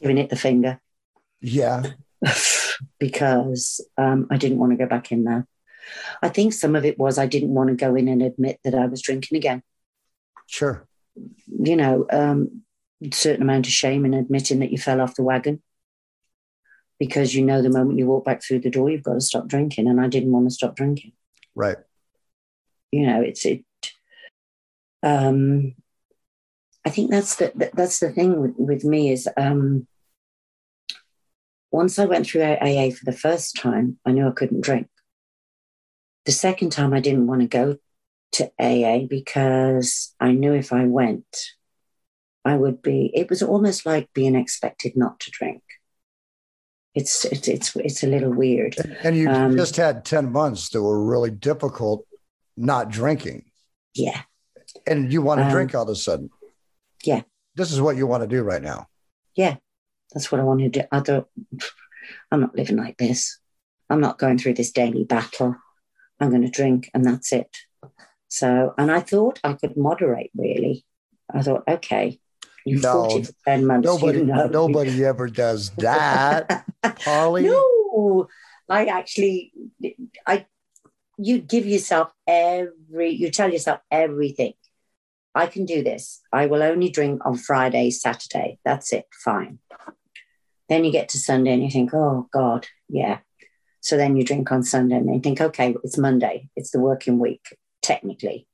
Giving it the finger. Yeah. (laughs) because um, I didn't want to go back in there. I think some of it was I didn't want to go in and admit that I was drinking again. Sure. You know, um, certain amount of shame in admitting that you fell off the wagon because you know the moment you walk back through the door, you've got to stop drinking. And I didn't want to stop drinking. Right. You know, it's it. Um, I think that's the that's the thing with, with me is um, once I went through AA for the first time, I knew I couldn't drink. The second time, I didn't want to go to AA because I knew if I went, I would be, it was almost like being expected not to drink. It's, it's, it's, it's a little weird. And, and you um, just had 10 months that were really difficult not drinking. Yeah. And you want to um, drink all of a sudden. Yeah. This is what you want to do right now. Yeah. That's what I want to do. I don't, I'm not living like this. I'm not going through this daily battle. I'm going to drink and that's it. So, and I thought I could moderate really. I thought, okay, you no, 40 for 10 months. Nobody, you know. nobody (laughs) ever does that, Holly. No, I actually, I, you give yourself every, you tell yourself everything. I can do this. I will only drink on Friday, Saturday. That's it. Fine. Then you get to Sunday and you think, oh God, yeah. So then you drink on Sunday and you think, okay, it's Monday. It's the working week, technically.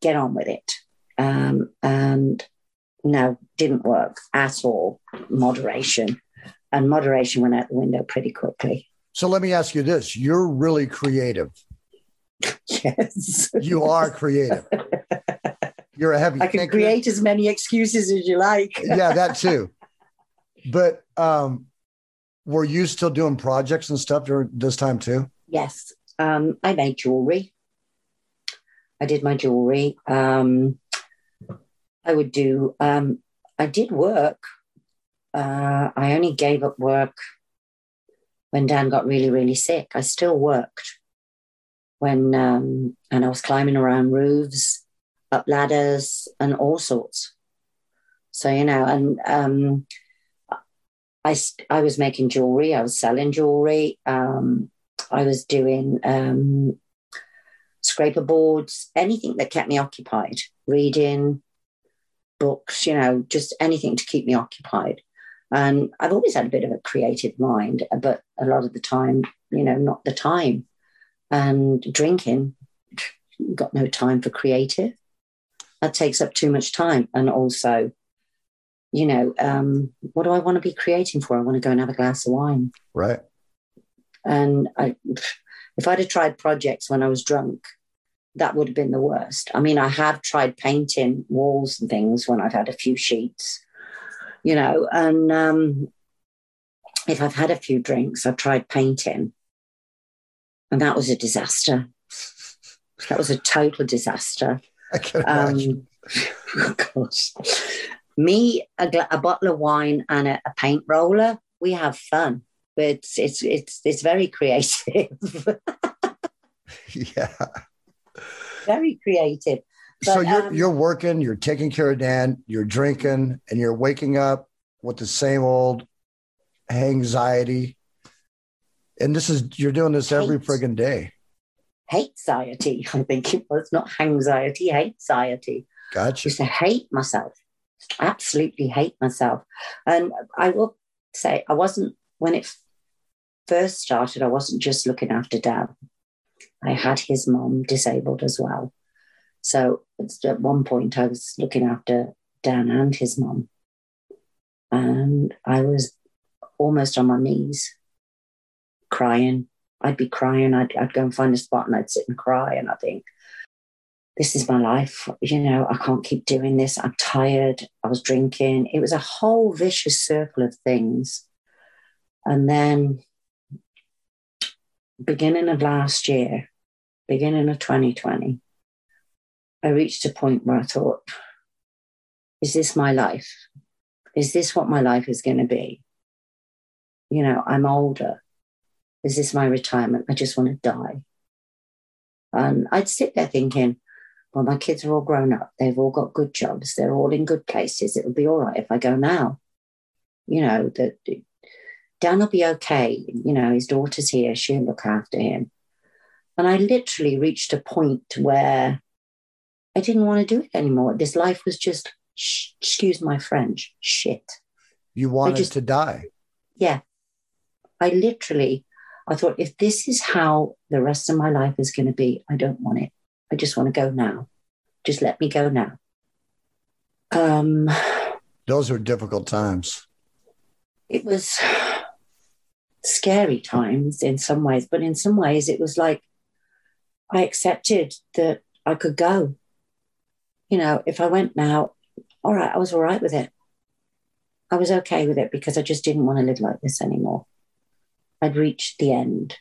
Get on with it. Um, and no, didn't work at all. Moderation. And moderation went out the window pretty quickly. So let me ask you this you're really creative. (laughs) yes. You are creative. (laughs) You're a heavy I can thinker. create as many excuses as you like. yeah, that (laughs) too. But um, were you still doing projects and stuff during this time too? Yes. Um, I made jewelry. I did my jewelry. Um, I would do, um, I did work. Uh, I only gave up work when Dan got really, really sick. I still worked when, um, and I was climbing around roofs, up ladders, and all sorts. So, you know, and um, I, I was making jewelry, I was selling jewelry, um, I was doing um, scraper boards, anything that kept me occupied, reading, books, you know, just anything to keep me occupied. And I've always had a bit of a creative mind, but a lot of the time, you know, not the time. And drinking, got no time for creative. That takes up too much time. And also, you know, um, what do I want to be creating for? I want to go and have a glass of wine. Right. And I, if I'd have tried projects when I was drunk, that would have been the worst. I mean, I have tried painting walls and things when I've had a few sheets, you know, and um, if I've had a few drinks, I've tried painting, and that was a disaster. That was a total disaster. I can imagine. Um, (laughs) gosh. Me, a, a, bottle of wine and a, a paint roller, we have fun. But it's it's it's it's very creative. (laughs) yeah very creative. But, so you're um, you're working, you're taking care of Dan, you're drinking, and you're waking up with the same old anxiety. And this is you're doing this every friggin' day. Hate anxiety, (laughs) I think it was not anxiety, hate anxiety. Gotcha. Used to hate myself. absolutely hate myself. And I will say, I wasn't, when it first started, I wasn't just looking after dad. I had his mom disabled as well. So at one point, I was looking after Dan and his mom. And I was almost on my knees, crying. I'd be crying. I'd, I'd go and find a spot and I'd sit and cry. And I think, this is my life. You know, I can't keep doing this. I'm tired. I was drinking. It was a whole vicious circle of things. And then, beginning of last year, beginning of 2020, I reached a point where I thought, is this my life? Is this what my life is going to be? You know, I'm older. Is this my retirement? I just want to die. And I'd sit there thinking, well, my kids are all grown up. They've all got good jobs. They're all in good places. It would be all right if I go now. You know, that Dan will be okay. You know, his daughter's here. She'll look after him. And I literally reached a point where I didn't want to do it anymore. This life was just, sh- excuse my French, shit. You wanted just, to die. Yeah. I literally, I thought, if this is how the rest of my life is going to be, I don't want it. I just want to go now. Just let me go now. Um, Those were difficult times. It was scary times in some ways, but in some ways, it was like I accepted that I could go you know, if I went now, all right, I was all right with it. I was okay with it because I just didn't want to live like this anymore. I'd reached the end.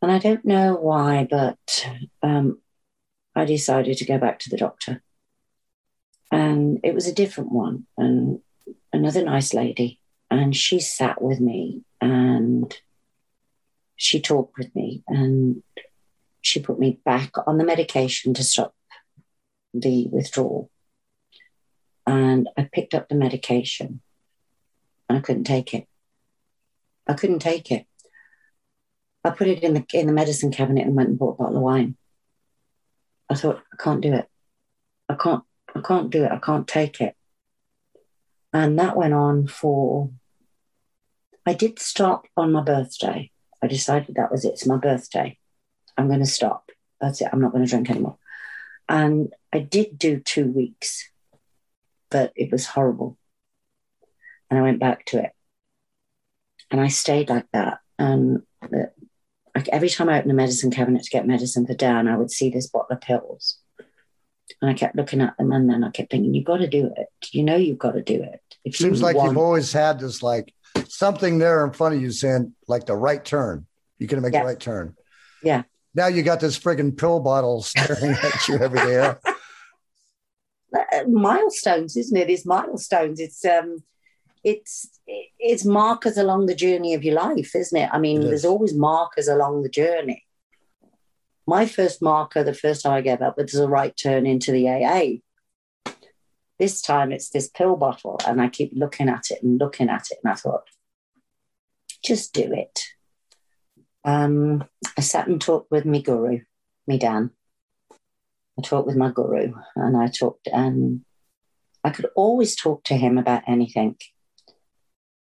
And I don't know why, but um, I decided to go back to the doctor. And it was a different one, and another nice lady. And she sat with me and she talked with me and she put me back on the medication to stop the withdrawal. And I picked up the medication I couldn't take it. I couldn't take it. I put it in the in the medicine cabinet and went and bought a bottle of wine. I thought, I can't do it. I can't, I can't do it. I can't take it. And that went on for I did stop on my birthday. I decided that was it. It's my birthday. I'm going to stop. That's it. I'm not going to drink anymore. And I did do two weeks, but it was horrible. And I went back to it. And I stayed like that. And the, like every time I opened the medicine cabinet to get medicine for Dan, I would see this bottle of pills. And I kept looking at them and then I kept thinking, you've got to do it. You know, you've got to do it. It Seems you like want- you've always had this like something there in front of you saying, like the right turn. You're going to make yeah. the right turn. Yeah. Now you got this frigging pill bottle (laughs) staring at you every day. (laughs) milestones, isn't it? It's milestones. It's um, it's it's markers along the journey of your life, isn't it? I mean, it there's always markers along the journey. My first marker, the first time I gave up, was a right turn into the AA. This time it's this pill bottle, and I keep looking at it and looking at it, and I thought, just do it. Um, I sat and talked with my guru, me Dan. I talked with my guru and I talked, and I could always talk to him about anything.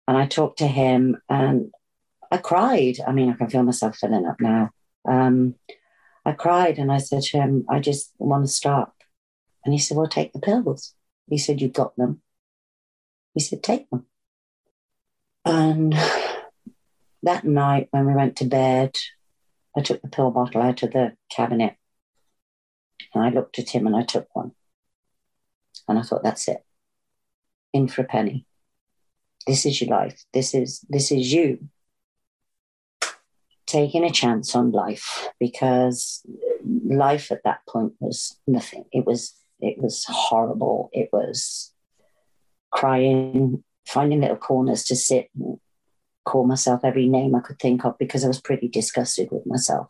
And I talked to him and I cried. I mean, I can feel myself filling up now. Um, I cried and I said to him, I just want to stop. And he said, Well, take the pills. He said, You've got them. He said, Take them. And (sighs) that night when we went to bed, I took the pill bottle out of the cabinet and I looked at him and I took one. And I thought, that's it. In for a penny. This is your life. This is this is you taking a chance on life because life at that point was nothing. It was it was horrible. It was crying, finding little corners to sit and call myself every name I could think of because I was pretty disgusted with myself.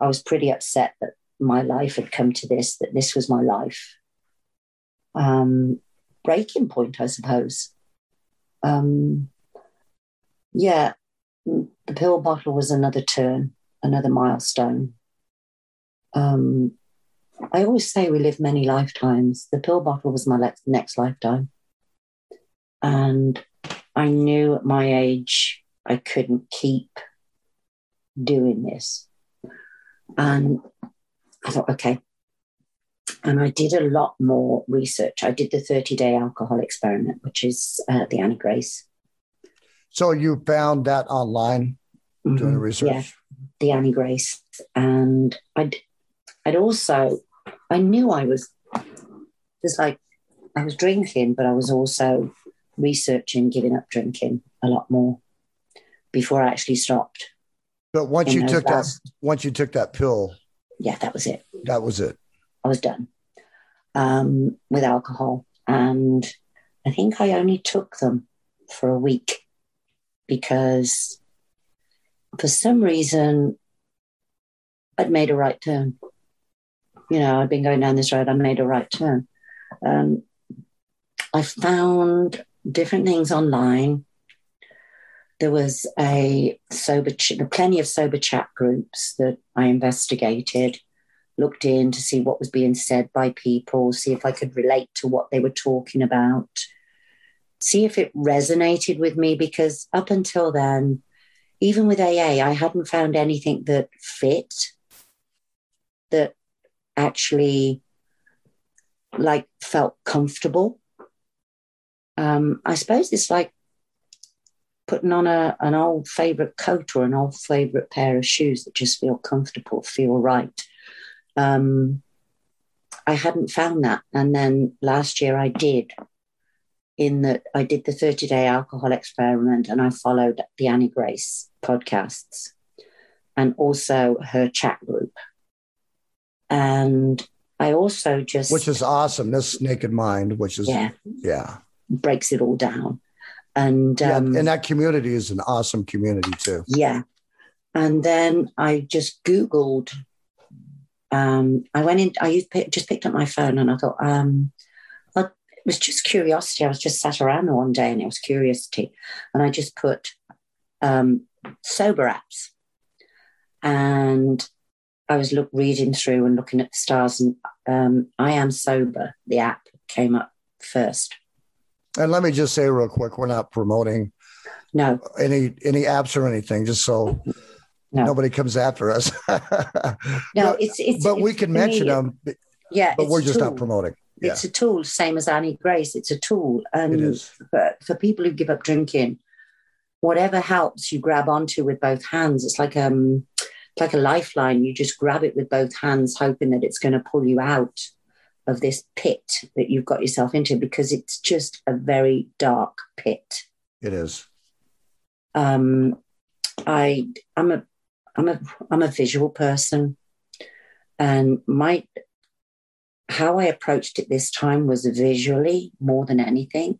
I was pretty upset that my life had come to this, that this was my life. Um, breaking point, I suppose. Um, yeah, the pill bottle was another turn, another milestone. Um, I always say we live many lifetimes. The pill bottle was my le- next lifetime. And I knew at my age I couldn't keep doing this. And I thought, okay. And I did a lot more research. I did the 30 day alcohol experiment, which is uh, the Annie Grace. So you found that online doing the Mhm. research? Yeah, the Annie Grace. And I'd, I'd also, I knew I was, just like, I was drinking, but I was also researching giving up drinking a lot more before I actually stopped. But once you took that, once you took that pill, Yeah, that was it. that was it. I was done um, with alcohol. And I think I only took them for a week because for some reason I'd made a right turn. You know, I'd been going down this road, I made a right turn. Um, I found different things online. There was a sober, ch- plenty of sober chat groups that I investigated looked in to see what was being said by people, see if I could relate to what they were talking about, see if it resonated with me, because up until then, even with AA, I hadn't found anything that fit, that actually like felt comfortable. Um, I suppose it's like putting on a, an old favorite coat or an old favorite pair of shoes that just feel comfortable, feel right um, I hadn't found that. And then last year I did, in that I did the 30 day alcohol experiment and I followed the Annie Grace podcasts and also her chat group. And I also just, Which is awesome. This naked mind, which is yeah, yeah. breaks it all down. And Yeah, um, and that community is an awesome community too. Yeah. And then I just Googled. Um, I went in, I used, just picked up my phone and I thought, um, well, it was just curiosity. I was just sat around one day and it was curiosity. And I just put um, sober apps. And I was look, reading through and looking at the stars, and um, I Am Sober, the app came up first. And let me just say real quick, we're not promoting No, any any apps or anything, just so No. nobody comes after us. (laughs) no, but, it's it's. but we can mention me, them, Yeah, but we're just not promoting. Yeah, It's a tool, same as Annie Grace. It's a tool. And it is. for, for people who give up drinking, whatever helps you grab onto with both hands. It's like um it's like a lifeline. You just grab it with both hands, hoping that it's going to pull you out of this pit that you've got yourself into because it's just a very dark pit. It is. Um I I'm a I'm a I'm a visual person. And my how I approached it this time was visually more than anything.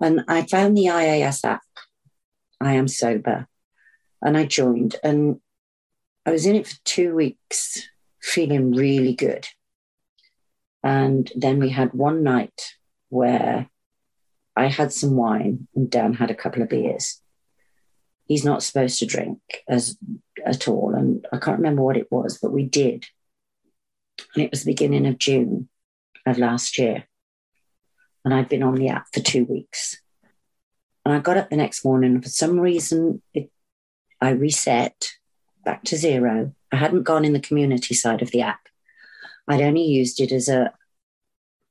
And I found the IAS app, I Am Sober, and I joined. And I was in it for two weeks, feeling really good. And then we had one night where I had some wine and Dan had a couple of beers. He's not supposed to drink as at all. And I can't remember what it was, but we did. And it was the beginning of June of last year. And I'd been on the app for two weeks. And I got up the next morning, and for some reason, it, I reset back to zero. I hadn't gone in the community side of the app. I'd only used it as a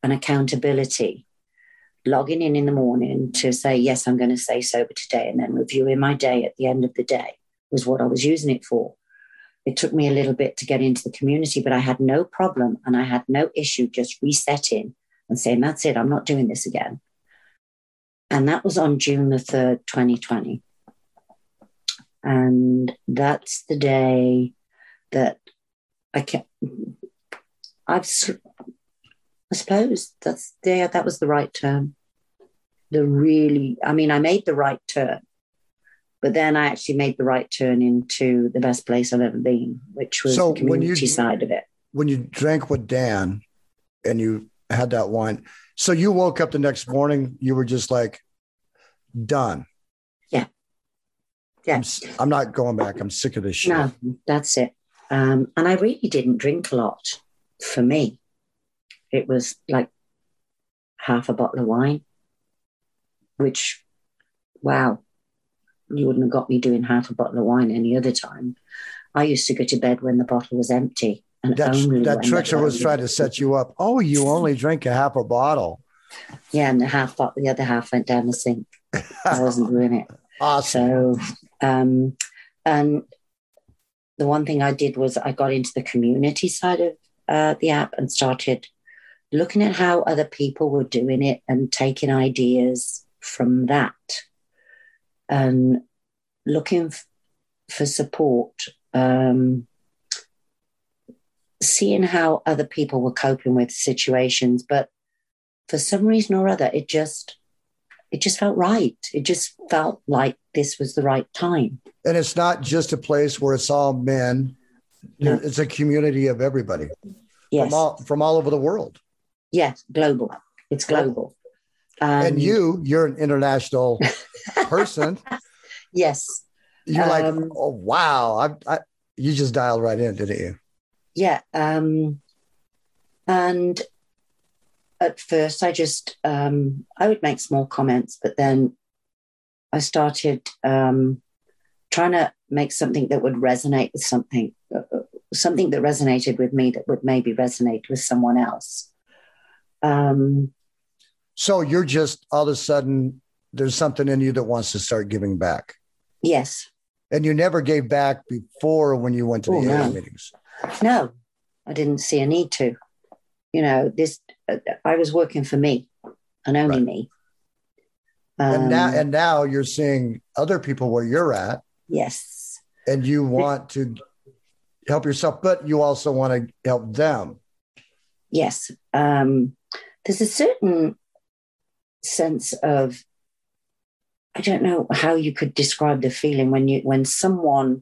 an accountability, logging in in the morning to say, yes, I'm going to stay sober today, and then reviewing my day at the end of the day was what I was using it for. It took me a little bit to get into the community, but I had no problem and I had no issue just resetting and saying, that's it, I'm not doing this again. And that was on June the 3rd, 2020. And that's the day that I kept, I've, I suppose that's there, that was the right term. The really, I mean, I made the right turn, but then I actually made the right turn into the best place I've ever been, which was So the when you- community side of it. When you drank with Dan and you had that wine, so you woke up the next morning, you were just like, done. Yeah. Yeah. I'm, I'm not going back. I'm sick of this shit. No, that's it. Um, and I really didn't drink a lot. for me, it was like half a bottle of wine, which, wow, you wouldn't have got me doing half a bottle of wine any other time. I used to go to bed when the bottle was empty. And That, only that trickster was trying to set you up. Oh, you only drink a half a bottle. Yeah, and the half bottle, the other half went down the sink. I wasn't doing it. (laughs) Awesome. So, um, and the one thing I did was I got into the community side of uh, the app and started looking at how other people were doing it and taking ideas from that and looking f- for support, um, seeing how other people were coping with situations. But for some reason or other, it just it just felt right. It just felt like this was the right time. And it's not just a place where it's all men. No. It's a community of everybody Yes. from all from all over the world. Yes, global. It's global. Um, and you, you're an international (laughs) person. Yes. You're like, Um, oh wow, I, I, you just dialed right in, didn't you? Yeah. Um, and at first, I just um, I would make small comments, but then I started um, trying to make something that would resonate with something, uh, uh, something that resonated with me that would maybe resonate with someone else. Um, So you're just all of a sudden there's something in you that wants to start giving back, yes. and you never gave back before when you went to the Oh, AA no. meetings. No, I didn't see a need to. You know, this uh, I was working for me and only Right. me. and now Um, and now you're seeing other people where you're at, yes, and you want to help yourself, but you also want to help them. yes. Um, there's a certain sense of I don't know how you could describe the feeling when you when someone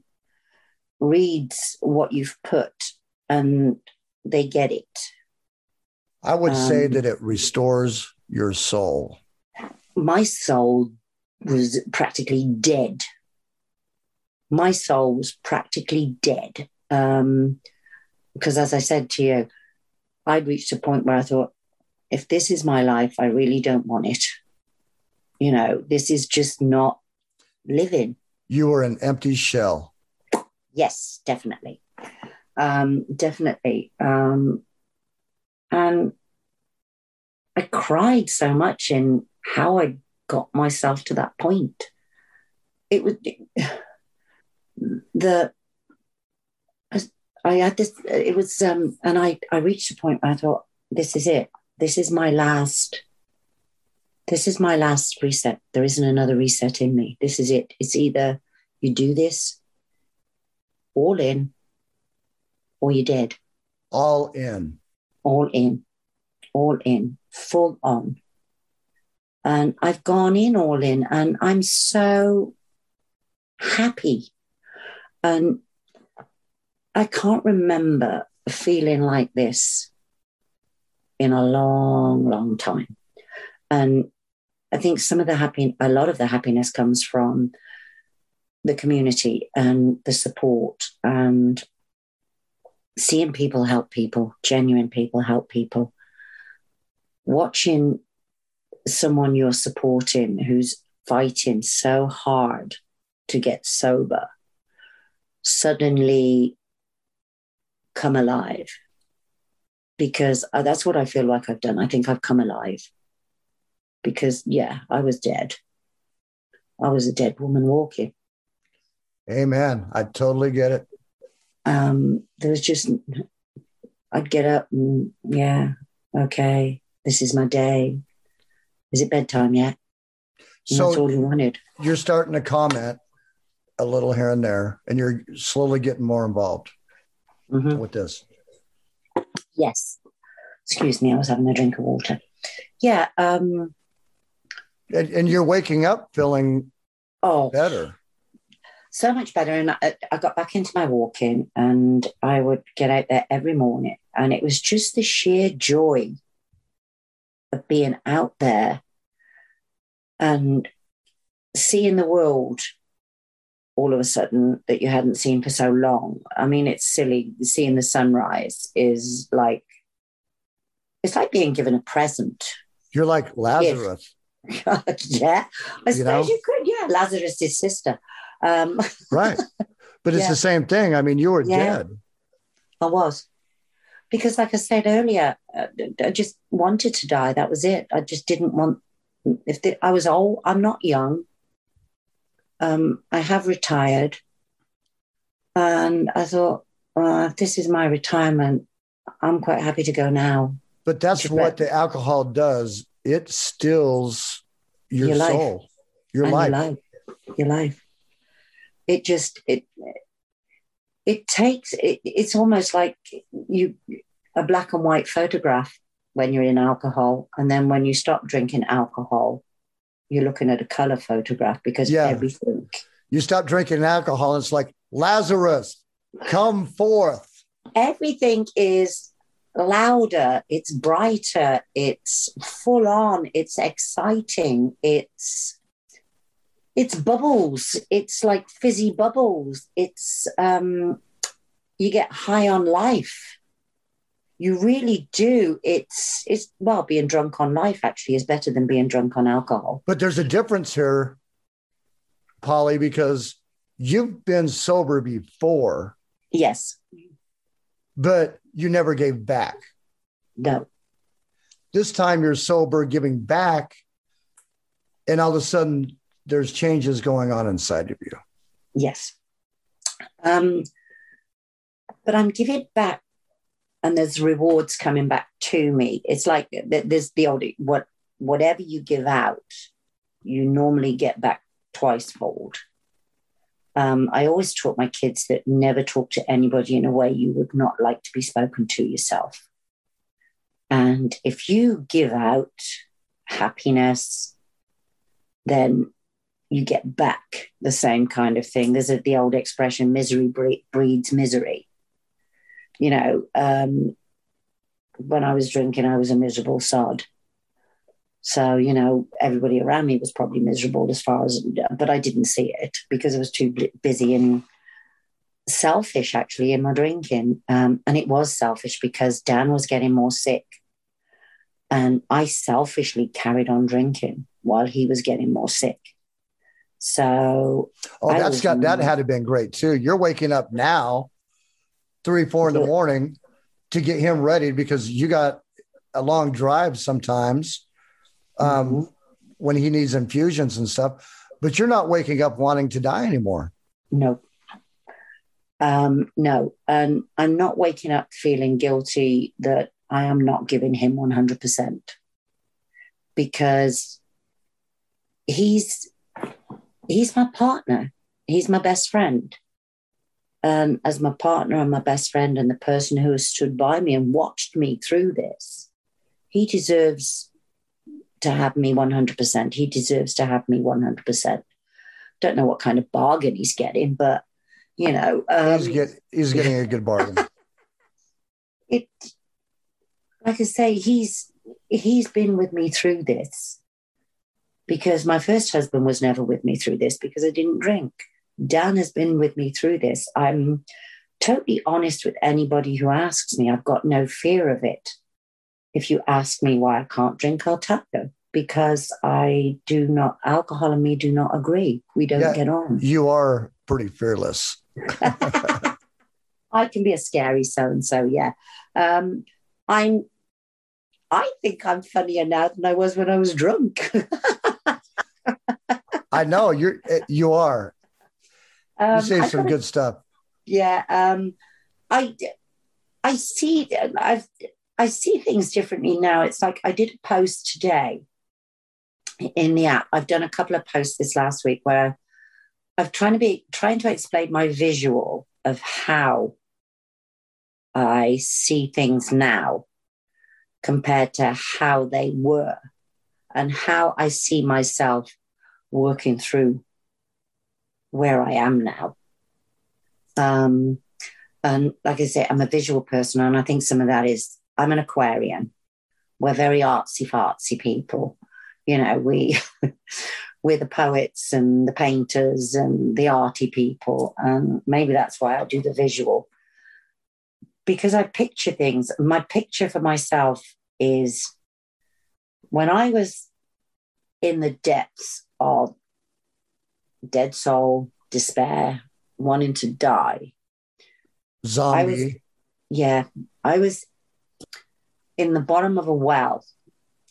reads what you've put and they get it. I would say Um, that it restores your soul. my soul was practically dead. My soul was practically dead. Um, because as I said to you, I'd reached a point where I thought, if this is my life, I really don't want it. You know, this is just not living. You were an empty shell. Yes, definitely. Um, definitely. Um, and I cried so much in how I got myself to that point. It was (sighs) the I had this. It was, um, and I I reached a point where I thought, this is it. This is my last. This is my last reset. There isn't another reset in me. This is it. It's either you do this all in, or you're dead. All in. All in, all in, full on. And I've gone in all in, and I'm so happy. And I can't remember feeling like this in a long, long time. And I think some of the happy, a lot of the happiness comes from the community and the support and seeing people help people, genuine people help people, watching someone you're supporting who's fighting so hard to get sober suddenly come alive because uh, that's what I feel like I've done. I think I've come alive because, yeah, I was dead. I was a dead woman walking. Amen. I totally get it. um, there was just I'd get up and yeah, okay, this is my day. Is it bedtime yet? And that's So all you wanted. you're starting to comment a little here and there, and you're slowly getting more involved Mhm. with this. Yes. Excuse me, I was having a drink of water. Yeah. Um, And, and you're waking up feeling oh, better. so much better. And I, I got back into my walking and I would get out there every morning. And it was just the sheer joy of being out there and seeing the world all of a sudden that you hadn't seen for so long. I mean, it's silly. Seeing the sunrise is like, it's like being given a present. You're like Lazarus. (laughs) yeah, I suppose you, know? you, could. Yeah, Lazarus' sister. Um, (laughs) right. But it's yeah. the same thing. I mean, you were yeah, dead. I was. Because, like I said earlier, uh, I just wanted to die. That was it. I just didn't want, if the, I was old, I'm not young. Um, I have retired. And I thought, if this is my retirement, I'm quite happy to go now. But that's what the alcohol does. It stills your, your soul, life. your life. your life. Your life. It just it it takes it, it's almost like you a black and white photograph when you're in alcohol, and then when you stop drinking alcohol, you're looking at a color photograph because yeah. everything. You stop drinking alcohol, and it's like Lazarus, come forth. Everything is louder, it's brighter, it's full on, it's exciting, it's it's bubbles, it's like fizzy bubbles, it's um you get high on life. You really do. It's it's well, being drunk on life actually is better than being drunk on alcohol. But there's a difference here, Polly, because you've been sober before. Yes. But you never gave back. No. This time you're sober, giving back, and all of a sudden there's changes going on inside of you. Yes. Um, but I'm giving back, and there's rewards coming back to me. It's like there's the old what whatever you give out, you normally get back twice fold. Um, I always taught my kids that never talk to anybody in a way you would not like to be spoken to yourself. And if you give out happiness, then you get back the same kind of thing. There's a, the old expression, misery breeds misery. You know, um, when I was drinking, I was a miserable sod. So, you know, everybody around me was probably miserable as far as, but I didn't see it because I was too busy and selfish actually in my drinking. Um, and it was selfish because Dan was getting more sick. And I selfishly carried on drinking while he was getting more sick. So, oh, that's got that had to been great too. You're waking up now, three, four in the morning to get him ready because you got a long drive sometimes um, mm-hmm. when he needs infusions and stuff. But you're not waking up wanting to die anymore. No. Um, no. And I'm not waking up feeling guilty that I am not giving him 100% because he's he's my partner. He's my best friend. And as my partner and my best friend and the person who has stood by me and watched me through this, he deserves to have me 100%. He deserves to have me 100%. Don't know what kind of bargain he's getting, but you know, um, he's, get, he's getting a good bargain. (laughs) it, like I say, he's he's been with me through this because my first husband was never with me through this because I didn't drink. Dan has been with me through this. I'm totally honest with anybody who asks me. I've got no fear of it. If you ask me why I can't drink, I'll tell you because I do not, alcohol and me do not agree. We don't yeah, get on. You are pretty fearless. (laughs) (laughs) I can be a scary so and so, yeah. Um, I'm, I think I'm funnier now than I was when I was drunk. (laughs) I know you're, eh, you are. Um, you say some good stuff. Yeah. Um, I, I see, I've, I see things differently now. It's like I did a post today in the app. I've done a couple of posts this last week where I've trying to be trying to explain my visual of how I see things now compared to how they were and how I see myself working through where I am now. Um, and like I say, I'm a visual person, and I think some of that is I'm an Aquarian. We're very artsy fartsy people you know we (laughs) we're the poets and the painters and the arty people. And maybe that's why I do the visual. Because I picture things. My picture for myself is when I was in the depths of dead soul, despair, wanting to die. Zombie. I was, yeah, I was in the bottom of a well,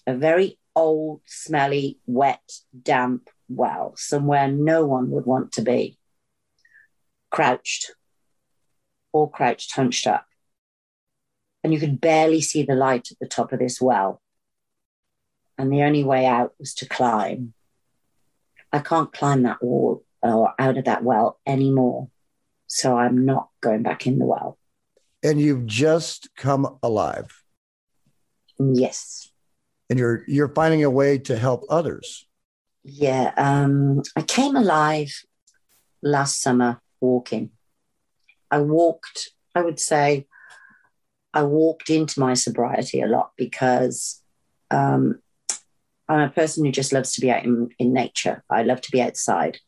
a very old, smelly, wet, damp well, somewhere no one would want to be. Crouched, all crouched, hunched up. And you could barely see the light at the top of this well. And the only way out was to climb. I can't climb that wall or out of that well anymore. So I'm not going back in the well. And you've just come alive. Yes. And you're you're finding a way to help others. Yeah. Um, I came alive last summer walking. I walked, I would say, I walked into my sobriety a lot because um, I'm a person who just loves to be out in, in nature. I love to be outside.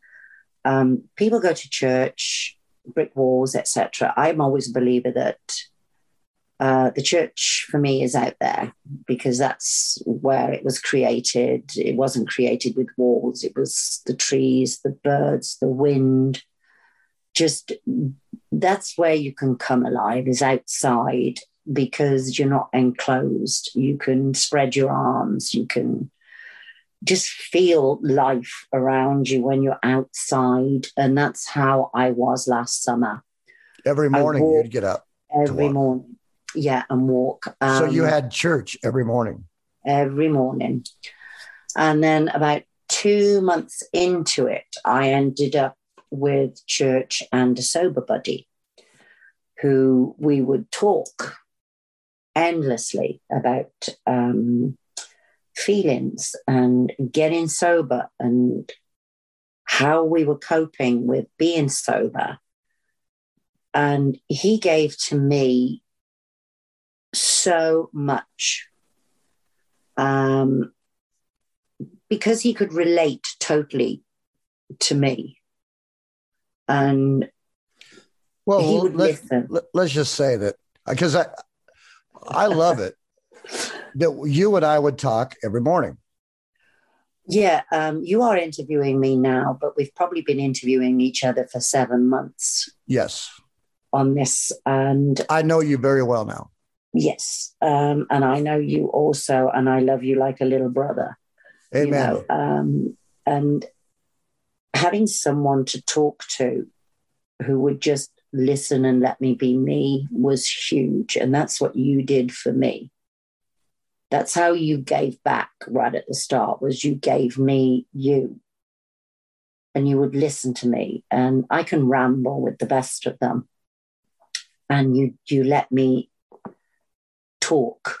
Um, people go to church, brick walls, etc. I'm always a believer that uh, the church for me is out there because that's where it was created. It wasn't created with walls, it was the trees, the birds, the wind. Just that's where you can come alive, is outside because you're not enclosed. You can spread your arms, you can just feel life around you when you're outside. And that's how I was last summer. Every morning you'd get up. Every morning yeah, and walk. Um, so you um, had church every morning? Every morning. And then about two months into it, I ended up with church and a sober buddy who we would talk endlessly about um, feelings and getting sober and how we were coping with being sober. And he gave to me so much um, because he could relate totally to me. And well, he would let, listen. Let's just say that because I, I love it (laughs) that you and I would talk every morning. Yeah, um, you are interviewing me now, but we've probably been interviewing each other for seven months. Yes. On this, and I know you very well now. Yes. Um, and I know you also, and I love you like a little brother. Amen. You know? um, and having someone to talk to who would just listen and let me be me was huge. And that's what you did for me. That's how you gave back right at the start was you gave me you. And you would listen to me. And I can ramble with the best of them. And you you let me talk.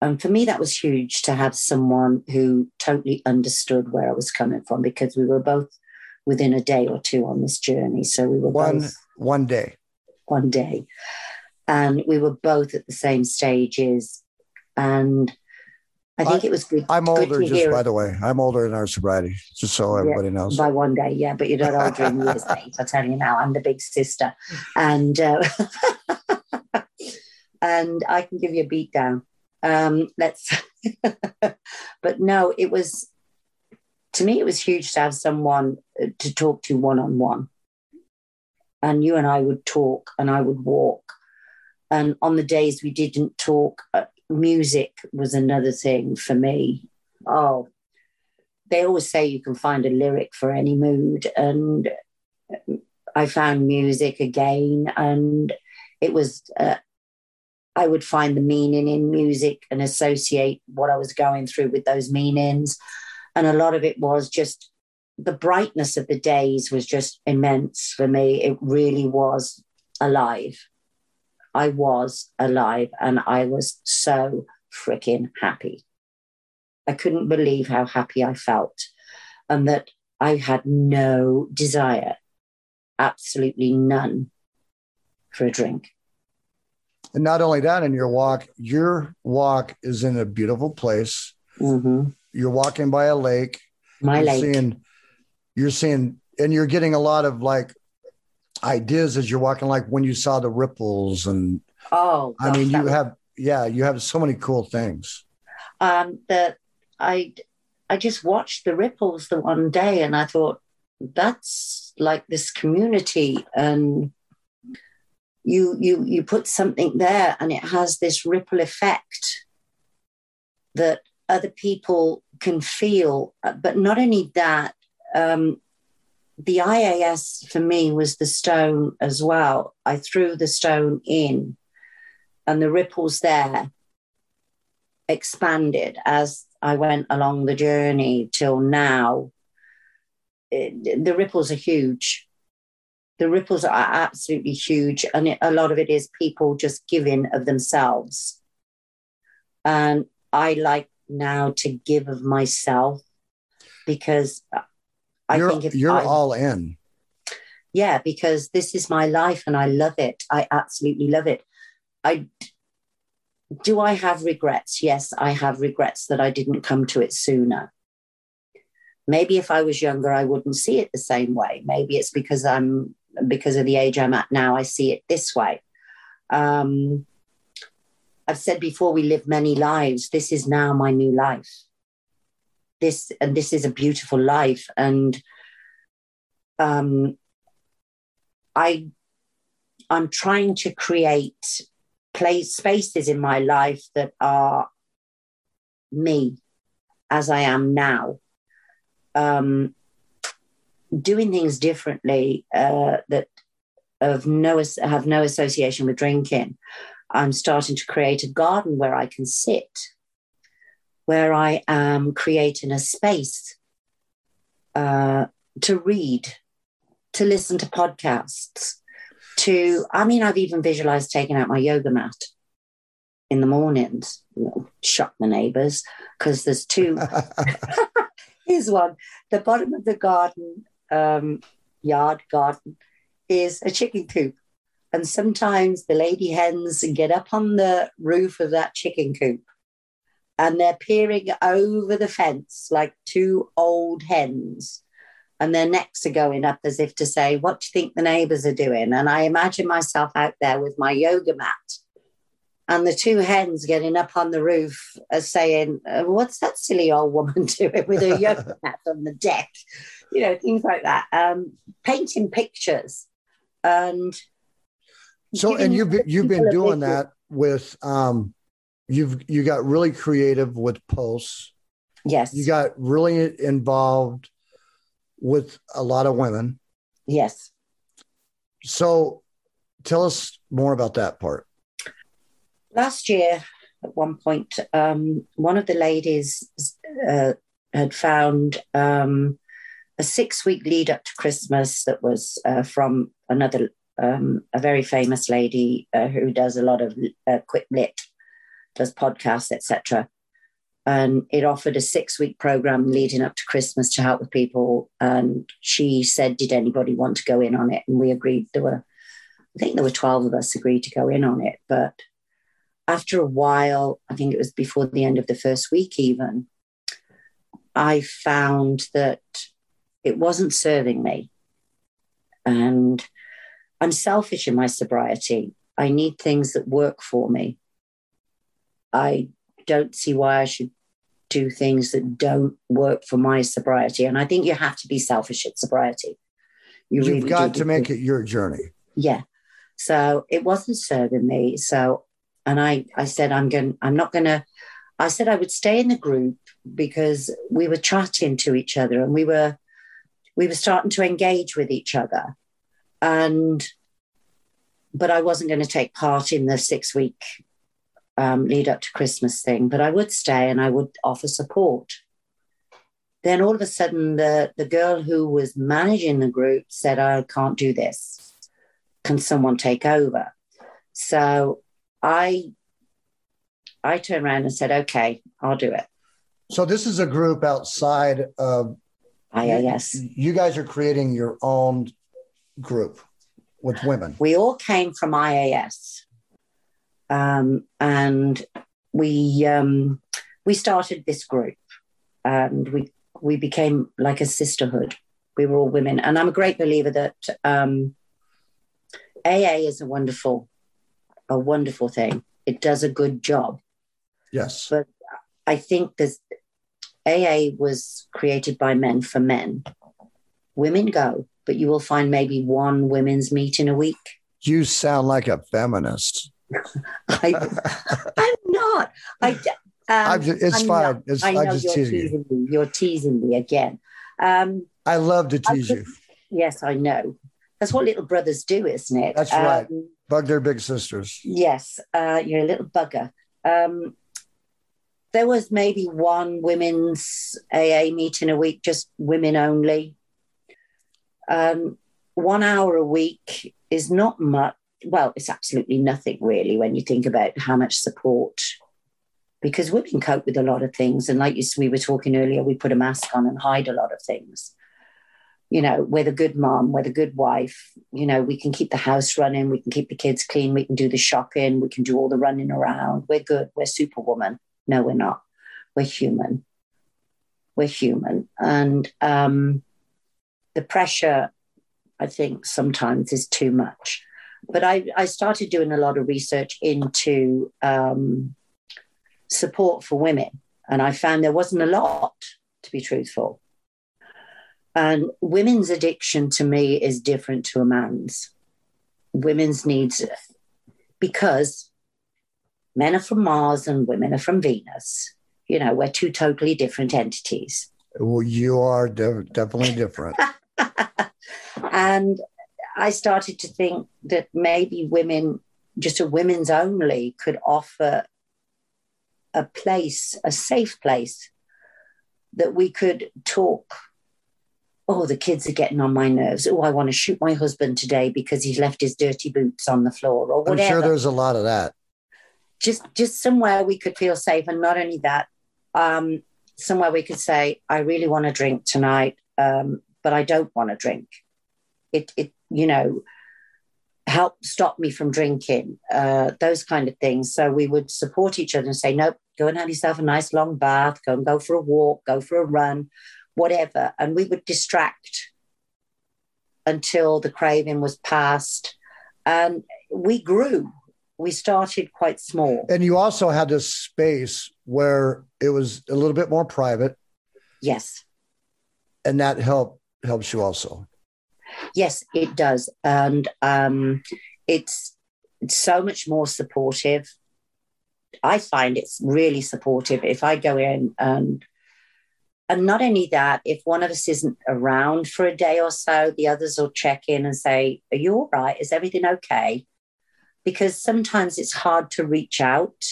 And for me, that was huge to have someone who totally understood where I was coming from because we were both within a day or two on this journey. So we were one both, one day, one day, and we were both at the same stages. And I think I, it was good. I'm older, good just by the way. I'm older in our sobriety, just so everybody yeah, knows. By one day, yeah, but you're not (laughs) older in years, mate. I tell you now, I'm the big sister, and. Uh, (laughs) and I can give you a beat down. Um, let's, (laughs) but no, it was, to me, it was huge to have someone uh, to talk to one on one. And you and I would talk and I would walk. And on the days we didn't talk, uh, music was another thing for me. Oh, they always say you can find a lyric for any mood. And I found music again. And it was uh, I would find the meaning in music and associate what I was going through with those meanings. And a lot of it was just the brightness of the days was just immense for me. It really was alive. I was alive and I was so freaking happy. I couldn't believe how happy I felt and that I had no desire, absolutely none, for a drink. And not only that, in your walk, your walk is in a beautiful place. Mm-hmm. You're walking by a lake. My you're lake. seeing, you're seeing, and you're getting a lot of like ideas as you're walking, like when you saw the ripples, and oh, I mean, you was- have, yeah, you have so many cool things. um, that I I just watched the ripples the one day, and I thought that's like this community, and you you you put something there, and it has this ripple effect that other people can feel. Uh, But not only that, um, the IAS for me was the stone as well. I threw the stone in, and the ripples there expanded as I went along the journey till now. The ripples are huge. The ripples are absolutely huge, and it, a lot of it is people just giving of themselves. And I like now to give of myself because I you're think if you're I, all in. yeah, because this is my life and I love it. I absolutely love it. I do I have regrets? Yes, I have regrets that I didn't come to it sooner. Maybe if I was younger, I wouldn't see it the same way. Maybe it's because I'm because of the age I'm at now, I see it this way. Um, I've said before, we live many lives. This is now my new life. This and this is a beautiful life, and um, I I'm trying to create place spaces in my life that are me as I am now. Um, doing things differently uh, that of no have no association with drinking. I'm starting to create a garden where I can sit, where I am creating a space uh, to read, to listen to podcasts, to, I mean, I've even visualized taking out my yoga mat in the mornings, you know, shock the neighbors, because there's two. (laughs) Here's one. The bottom of the garden, um, yard garden, is a chicken coop. And sometimes the lady hens get up on the roof of that chicken coop and they're peering over the fence like two old hens. And their necks are going up as if to say, What do you think the neighbors are doing? And I imagine myself out there with my yoga mat and the two hens getting up on the roof are saying, uh, What's that silly old woman (laughs) doing with her yoga (laughs) mat on the deck? You know, things like that. Um, painting pictures. And So, and you've been, you've been doing that with, um, you've you got really creative with posts. Yes. You got really involved with a lot of women. yes. So, tell us more about that part. last year at one point um, one of the ladies uh, had found um, a six week lead up to christmas that was uh, from another um, a very famous lady uh, who does a lot of uh, quit lit does podcasts etc and it offered a six week program leading up to christmas to help with people and she said did anybody want to go in on it and we agreed there were i think there were 12 of us agreed to go in on it but after a while, I think it was before the end of the first week, even, I found that it wasn't serving me. And I'm selfish in my sobriety. I need things that work for me. I don't see why I should do things that don't work for my sobriety. And I think you have to be selfish at sobriety. You You've really got to make it your journey. yeah so it wasn't serving me so and i i said i'm going i'm not going to i said i would stay in the group because we were chatting to each other and we were we were starting to engage with each other and but i wasn't going to take part in the six week um, lead up to christmas thing but i would stay and i would offer support then all of a sudden the the girl who was managing the group said i can't do this can someone take over? So I I turned around and said, okay, I'll do it. So, this is a group outside of IAS. You guys are creating your own group with women. We all came from IAS. Um, and we um, we started this group and we we became like a sisterhood. We were all women. And I'm a great believer that um, AA is a wonderful, a wonderful thing. It does a good job. Yes. But I think this AA was created by men for men. Women go, but you will find maybe one women's meet in a week. You sound like a feminist. (laughs) I, I'm not. I, um, I'm just, it's I'm fine. not. It's, I know just you're teasing you. me. You're teasing me again. Um, I love to tease could- you. Yes, I know. That's what little brothers do, isn't it? That's right. Um, Bug their big sisters. yes, uh, you're a little bugger. Um, there was maybe one women's AA meeting a week, just women only. Um, one hour a week is not much. Well, it's absolutely nothing really when you think about how much support. Because women cope with a lot of things, and like you, we were talking earlier, we put a mask on and hide a lot of things you know, we're the good mom, we're the good wife. You know, we can keep the house running, we can keep the kids clean, we can do the shopping, we can do all the running around. We're good, we're superwoman. No, we're not. We're human. We're human. And um, the pressure, I think, sometimes is too much. But I, I started doing a lot of research into um, support for women. And I found there wasn't a lot, to be truthful. And women's addiction to me is different to a man's. Women's needs, because men are from Mars and women are from Venus. You know, we're two totally different entities. Well, you are de- definitely different. (laughs) and I started to think that maybe women, just a women's only, could offer a place, a safe place that we could talk oh, the kids are getting on my nerves. Oh, I want to shoot my husband today because he's left his dirty boots on the floor or whatever. I'm sure there's a lot of that. just just somewhere we could feel safe. And not only that, um, somewhere we could say, I really want to drink tonight, um, but I don't want to drink. It, it, you know, help stop me from drinking, uh, those kind of things. So we would support each other and say, nope, go and have yourself a nice long bath, go and go for a walk, go for a run, whatever. And we would distract until the craving was past. And we grew. We started quite small. And you also had this space where it was a little bit more private, Yes. and that helped helps you also. Yes, it does. And um, it's, it's so much more supportive. I find it's really supportive if I go in and and not only that, if one of us isn't around for a day or so, the others will check in and say, Are you all right? Is everything okay? Because sometimes it's hard to reach out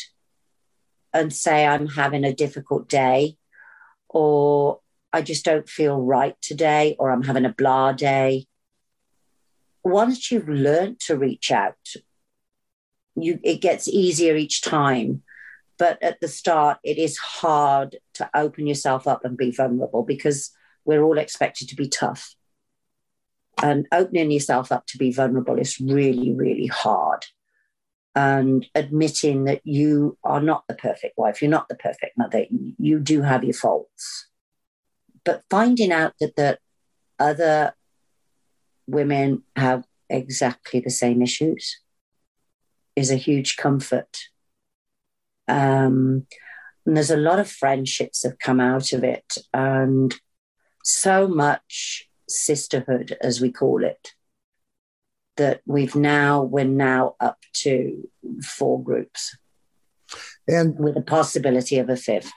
and say, I'm having a difficult day, or I just don't feel right today, or I'm having a blah day. Once you've learned to reach out, you it gets easier each time. But at the start it is hard to open yourself up and be vulnerable because we're all expected to be tough. And opening yourself up to be vulnerable is really really hard. And admitting that you are not the perfect wife you're not the perfect mother you do have your faults but finding out that the other women have exactly the same issues is a huge comfort um, and there's a lot of friendships have come out of it, and so much sisterhood, as we call it, that we've now we're now up to four groups And with the possibility of a fifth.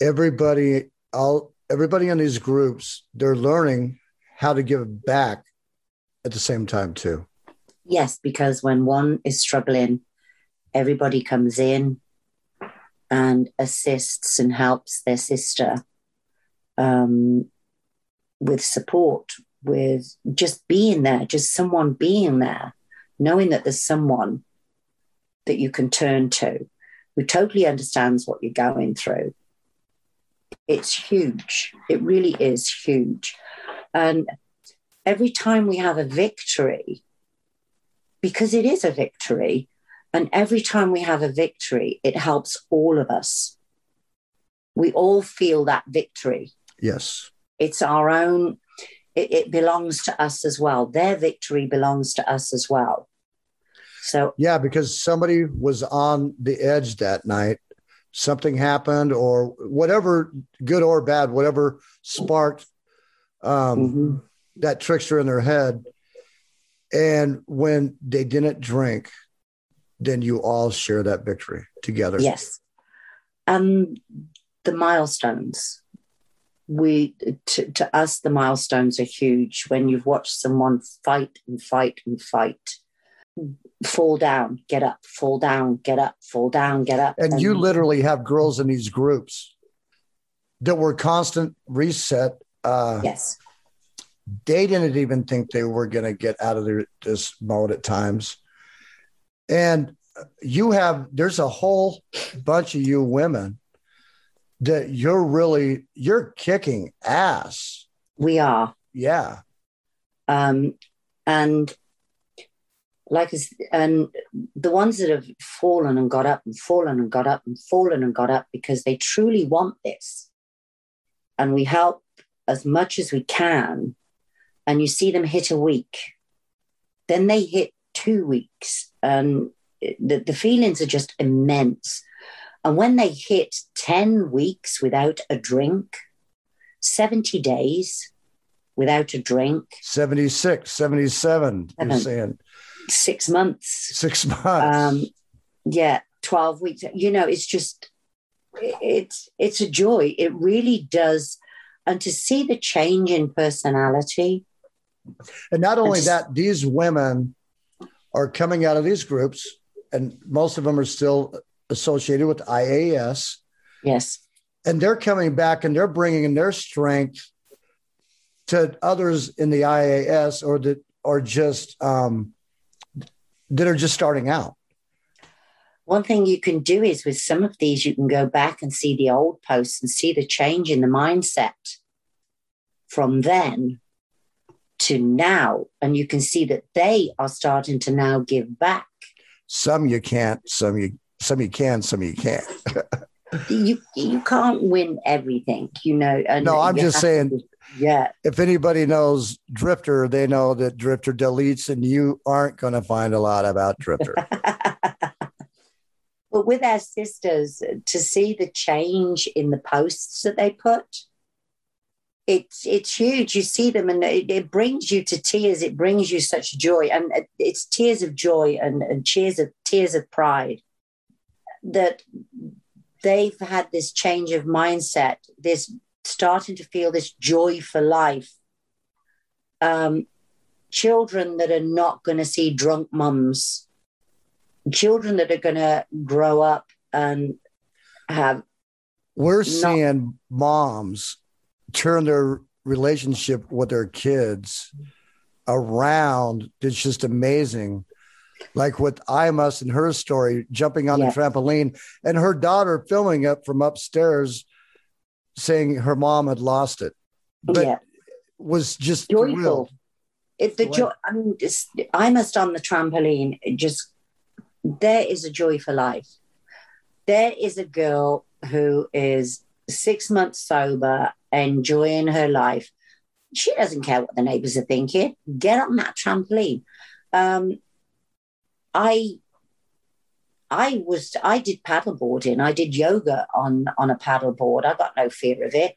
everybody, all everybody in these groups, they're learning how to give back at the same time too. Yes, because when one is struggling, everybody comes in and assists and helps their sister um, with support, with just being there, just someone being there, knowing that there's someone that you can turn to who totally understands what you're going through. It's huge. It really is huge. And every time we have a victory, because it is a victory, and every time we have a victory, it helps all of us. We all feel that victory. Yes. It's our own, it, it belongs to us as well. Their victory belongs to us as well. So, Yeah, because somebody was on the edge that night. Something happened, or whatever, good or bad, whatever sparked um, mhm. that trickster in their head. And when they didn't drink, then you all share that victory together. yes. Um, the milestones. We to, to us, the milestones are huge. When you've watched someone fight and fight and fight, fall down, get up, fall down, get up, fall down, get up, And you literally have girls in these groups that were constant reset. Uh, yes, they didn't even think they were going to get out of their, this mode at times. And you have, there's a whole bunch of you women that you're really, you're kicking ass. we are. Yeah. um, and like and the ones that have fallen and got up and fallen and got up and fallen and got up because they truly want this. And we help as much as we can and you see them hit a week. Then they hit two weeks and the, the feelings are just immense. And when they hit 10 weeks without a drink 70 days without a drink. 76, 77, you're saying six months. Six months. um yeah 12 weeks. You know it's just it's it's a joy. It really does. And to see the change in personality. And not only It's- that, these women are coming out of these groups, and most of them are still associated with IAS, yes. And they're coming back and they're bringing in their strength to others in the IAS or that are just um, that are just starting out. one thing you can do is with some of these you can go back and see the old posts and see the change in the mindset from then to now and you can see that they are starting to now give back Some you can't, some you some you can, some you can't. (laughs) you you can't win everything you know and No, I'm just saying- to- yeah. If anybody knows Drifter, they know that Drifter deletes, and you aren't going to find a lot about Drifter. (laughs) but with our sisters to see the change in the posts that they put it's it's huge. You see them and it, it brings you to tears. It brings you such joy and it's tears of joy and, and tears of tears of pride that they've had this change of mindset this starting to feel this joy for life um, children that are not going to see drunk mums children that are going to grow up and have We're No. seeing moms turn their relationship with their kids around. It's just amazing. Like with Imus and her story, jumping on Yeah. the trampoline, and her daughter filming it from upstairs, saying her mom had lost it, but yeah. was just joyful. thrilled. if the joy i mean just, i must on the trampoline just there is a joy for life. There is a girl who is six months sober enjoying her life. She doesn't care what the neighbors are thinking. Get on that trampoline. Um, i i was i did paddleboarding i did yoga on on a paddleboard i got no fear of it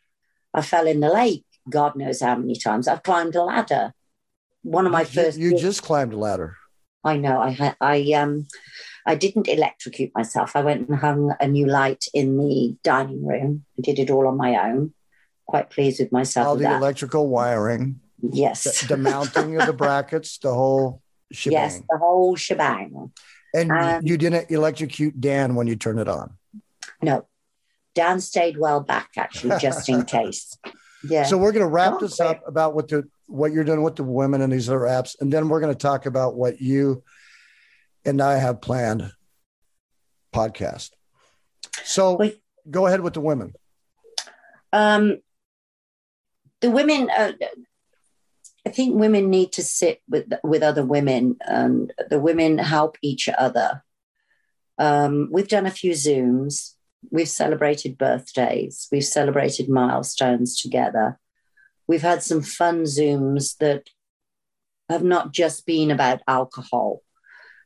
i fell in the lake god knows how many times i've climbed a ladder one of my You- first You just climbed a ladder. I know. I. I um. I didn't electrocute myself. I went and hung a new light in the dining room. I did it all on my own. Quite pleased with myself. All with the that. electrical wiring, yes. the, the mounting of the (laughs) brackets, the whole shebang. yes. The whole shebang. And Um, you didn't electrocute Dan when you turned it on. No. Dan stayed well back actually, just in (laughs) case. Yeah. So we're going to wrap Oh, this up about what the what you're doing with the women and these other apps, and then we're going to talk about what you and I have planned podcast. So go ahead with the women. um, the women. Uh, I think women need to sit with with other women, and the women help each other. Um, we've done a few Zooms We've celebrated birthdays. We've celebrated milestones together. We've had some fun Zooms that have not just been about alcohol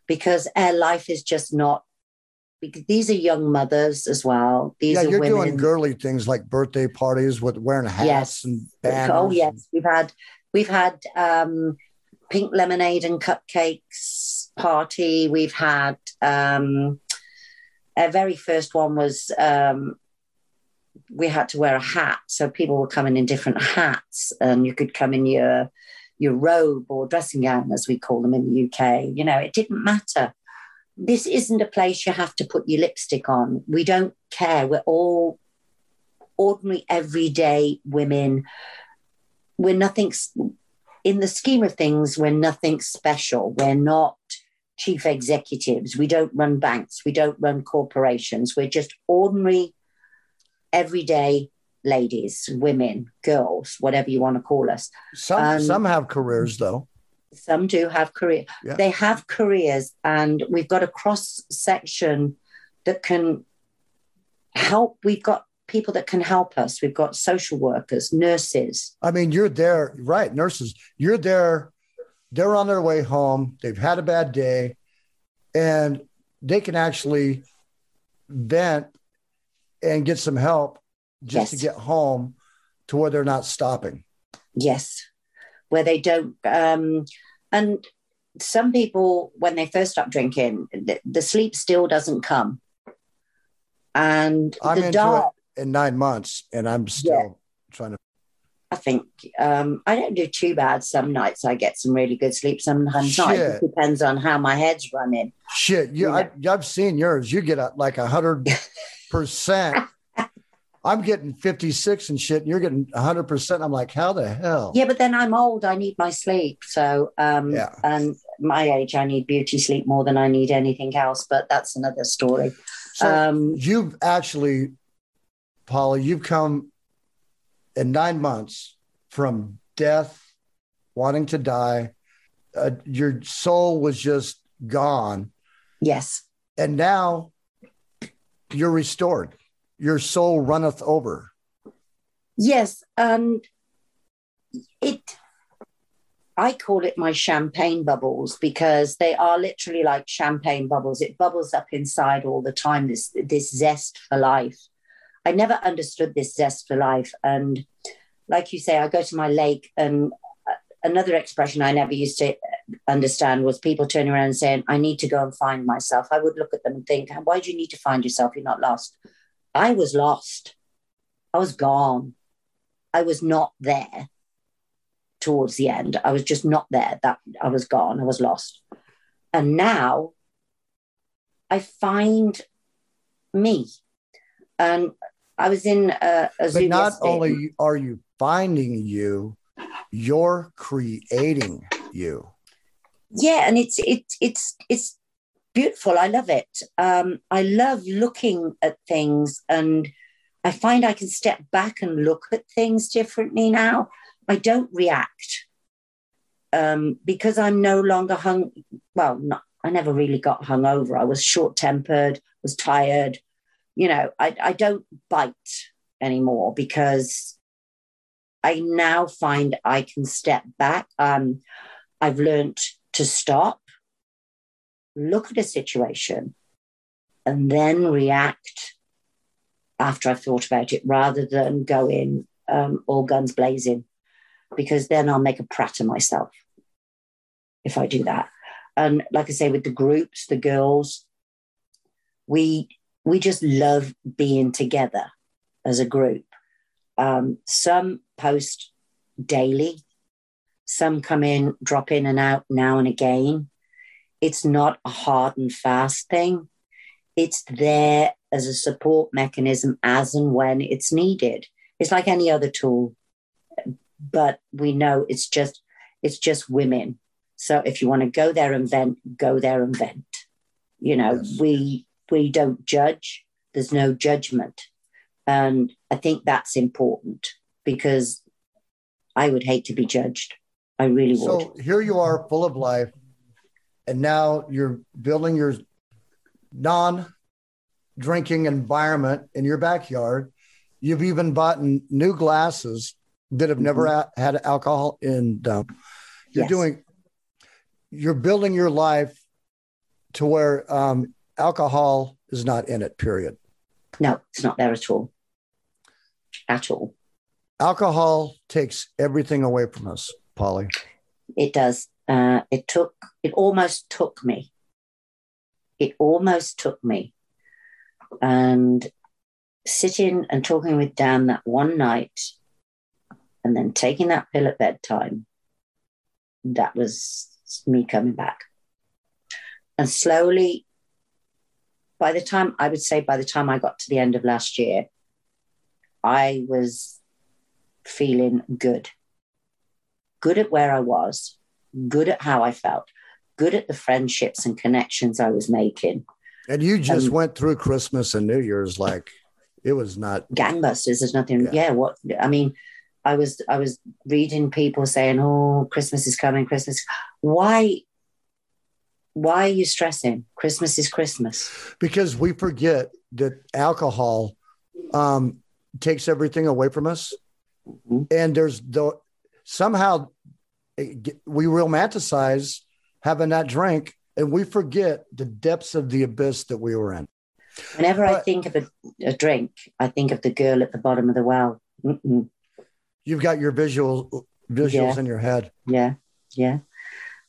because our life is just not because these are young mothers as well. These yeah, are you're women. doing girly things like birthday parties with wearing hats Yes. and banners. Oh yes, we've had we've had um, pink lemonade and cupcakes party. We've had um, our very first one was um, we had to wear a hat, so people were coming in different hats, and you could come in your your robe or dressing gown, as we call them in the UK. You know, it didn't matter. This isn't a place you have to put your lipstick on. We don't care. We're all ordinary, everyday women. We're nothing, in the scheme of things, we're nothing special. We're not chief executives. We don't run banks. We don't run corporations. We're just ordinary, everyday ladies, women, girls, whatever you want to call us. Some Um, some have careers though. Some do have career. Yeah. They have careers, and we've got a cross section that can help. We've got people that can help us. We've got social workers, nurses. I mean, you're there, right? Nurses, you're there. They're on their way home. They've had a bad day, and they can actually vent and get some help just Yes. to get home to where they're not stopping. Yes, where they don't. Um, and some people, when they first stop drinking, the, the sleep still doesn't come. And I'm the dark, in nine months, and I'm still trying to. I think um, I don't do too bad. Some nights I get some really good sleep. Sometimes not. It Shit. depends on how my head's running. Shit, you, I, I've seen yours. You get like a hundred (laughs) percent. I'm getting 56 and shit, and you're getting 100. percent I'm like, how the hell? Yeah, but then I'm old. I need my sleep. So, um, Yeah. and my age, I need beauty sleep more than I need anything else. But that's another story. So um, you've actually, Paula, you've come in nine months from death, wanting to die. Uh, your soul was just gone, yes, and now you're restored. Your soul runneth over. yes, and it. I call it my champagne bubbles because they are literally like champagne bubbles. It bubbles up inside all the time. This this zest for life. I never understood this zest for life, and like you say, I go to my lake, and uh, another expression I never used to understand was people turning around and saying, "I need to go and find myself." I would look at them and think, "Why do you need to find yourself? You're not lost." I was lost. I was gone. I was not there towards the end. I was just not there. That I was gone. I was lost. And now I find me. And I was in a, a zoo But not only are you finding you, you're creating you. yeah and it's it's it's it's beautiful. I love it. Um i love looking at things and i find i can step back and look at things differently now. I don't react um because i'm no longer hung well not i never really got hung over. I was short tempered was tired you know i i don't bite anymore because i now find i can step back um i've learned to stop, look at a situation, and then react after I've thought about it rather than go in um, all guns blazing, because then I'll make a prat of myself if I do that. And like I say, with the groups, the girls, we we just love being together as a group. Um, some post daily, some come in, drop in and out now and again. It's not a hard and fast thing. It's there as a support mechanism as and when it's needed. It's like any other tool, but we know it's just it's just women. So if you want to go there and vent, go there and vent. You know, Yes. we we don't judge. There's no judgment, and I think that's important because I would hate to be judged. I really would. So here you are, full of life, and now you're building your non drinking environment in your backyard. You've even bought new glasses that have never mm-hmm. had alcohol in them. You're yes. doing, you're building your life to where um, alcohol is not in it, period. No, it's not there at all. At all. Alcohol takes everything away from us, Polly. It does. Uh, it took, it almost took me. It almost took me. And sitting and talking with Dan that one night and then taking that pill at bedtime, that was me coming back. And slowly, by the time I would say, by the time I got to the end of last year, I was feeling good. Good at where I was, good at how I felt, good at the friendships and connections I was making. And you just um, went through Christmas and New Year's like it was not gangbusters. There's nothing. Yeah. yeah. What I mean, I was I was reading people saying, "Oh, Christmas is coming. Christmas." Why? Why are you stressing? Christmas is Christmas. Because we forget that alcohol um, takes everything away from us. Mm-hmm. And there's the somehow we romanticize having that drink and we forget the depths of the abyss that we were in. Whenever but, I think of a, a, drink, I think of the girl at the bottom of the well. Mm-mm. You've got your visual visuals yeah. in your head. Yeah, yeah.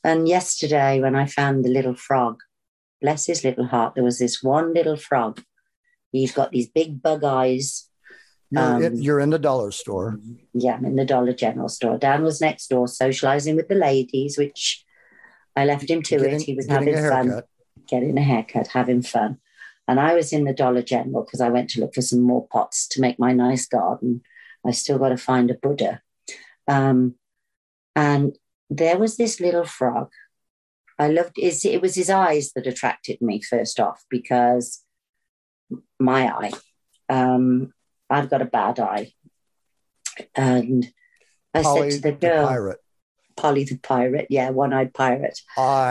And yesterday, when I found the little frog, bless his little heart, there was this one little frog. He's got these big bug eyes. You're, um, in, you're in the dollar store. Yeah, I'm in the Dollar General store. Dan was next door socializing with the ladies, which I left him to getting, it. He was having fun, getting a haircut, having fun. And I was in the Dollar General because I went to look for some more pots to make my nice garden. I still got to find a Buddha. Um, and there was this little frog. I loved his, it was his eyes that attracted me first off because my eye. Um, I've got a bad eye. And I Polly said to the girl, the pirate. Polly the pirate, yeah, one eyed pirate.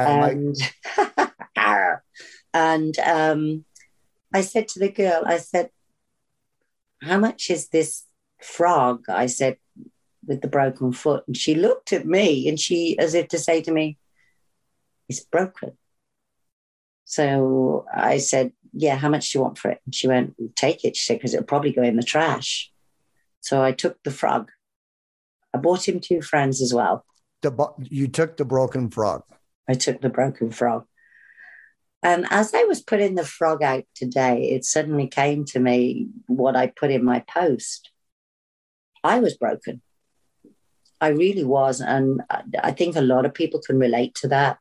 and (laughs) and um, I said to the girl, I said, How much is this frog? I said, with the broken foot. And she looked at me and she, as if to say to me, It's broken. So I said, Yeah, how much do you want for it? And she went, Take it. She said, Because it'll probably go in the trash. So I took the frog. I bought him two friends as well. The, you took the broken frog. I took the broken frog. And as I was putting the frog out today, it suddenly came to me what I put in my post. I was broken. I really was. And I think a lot of people can relate to that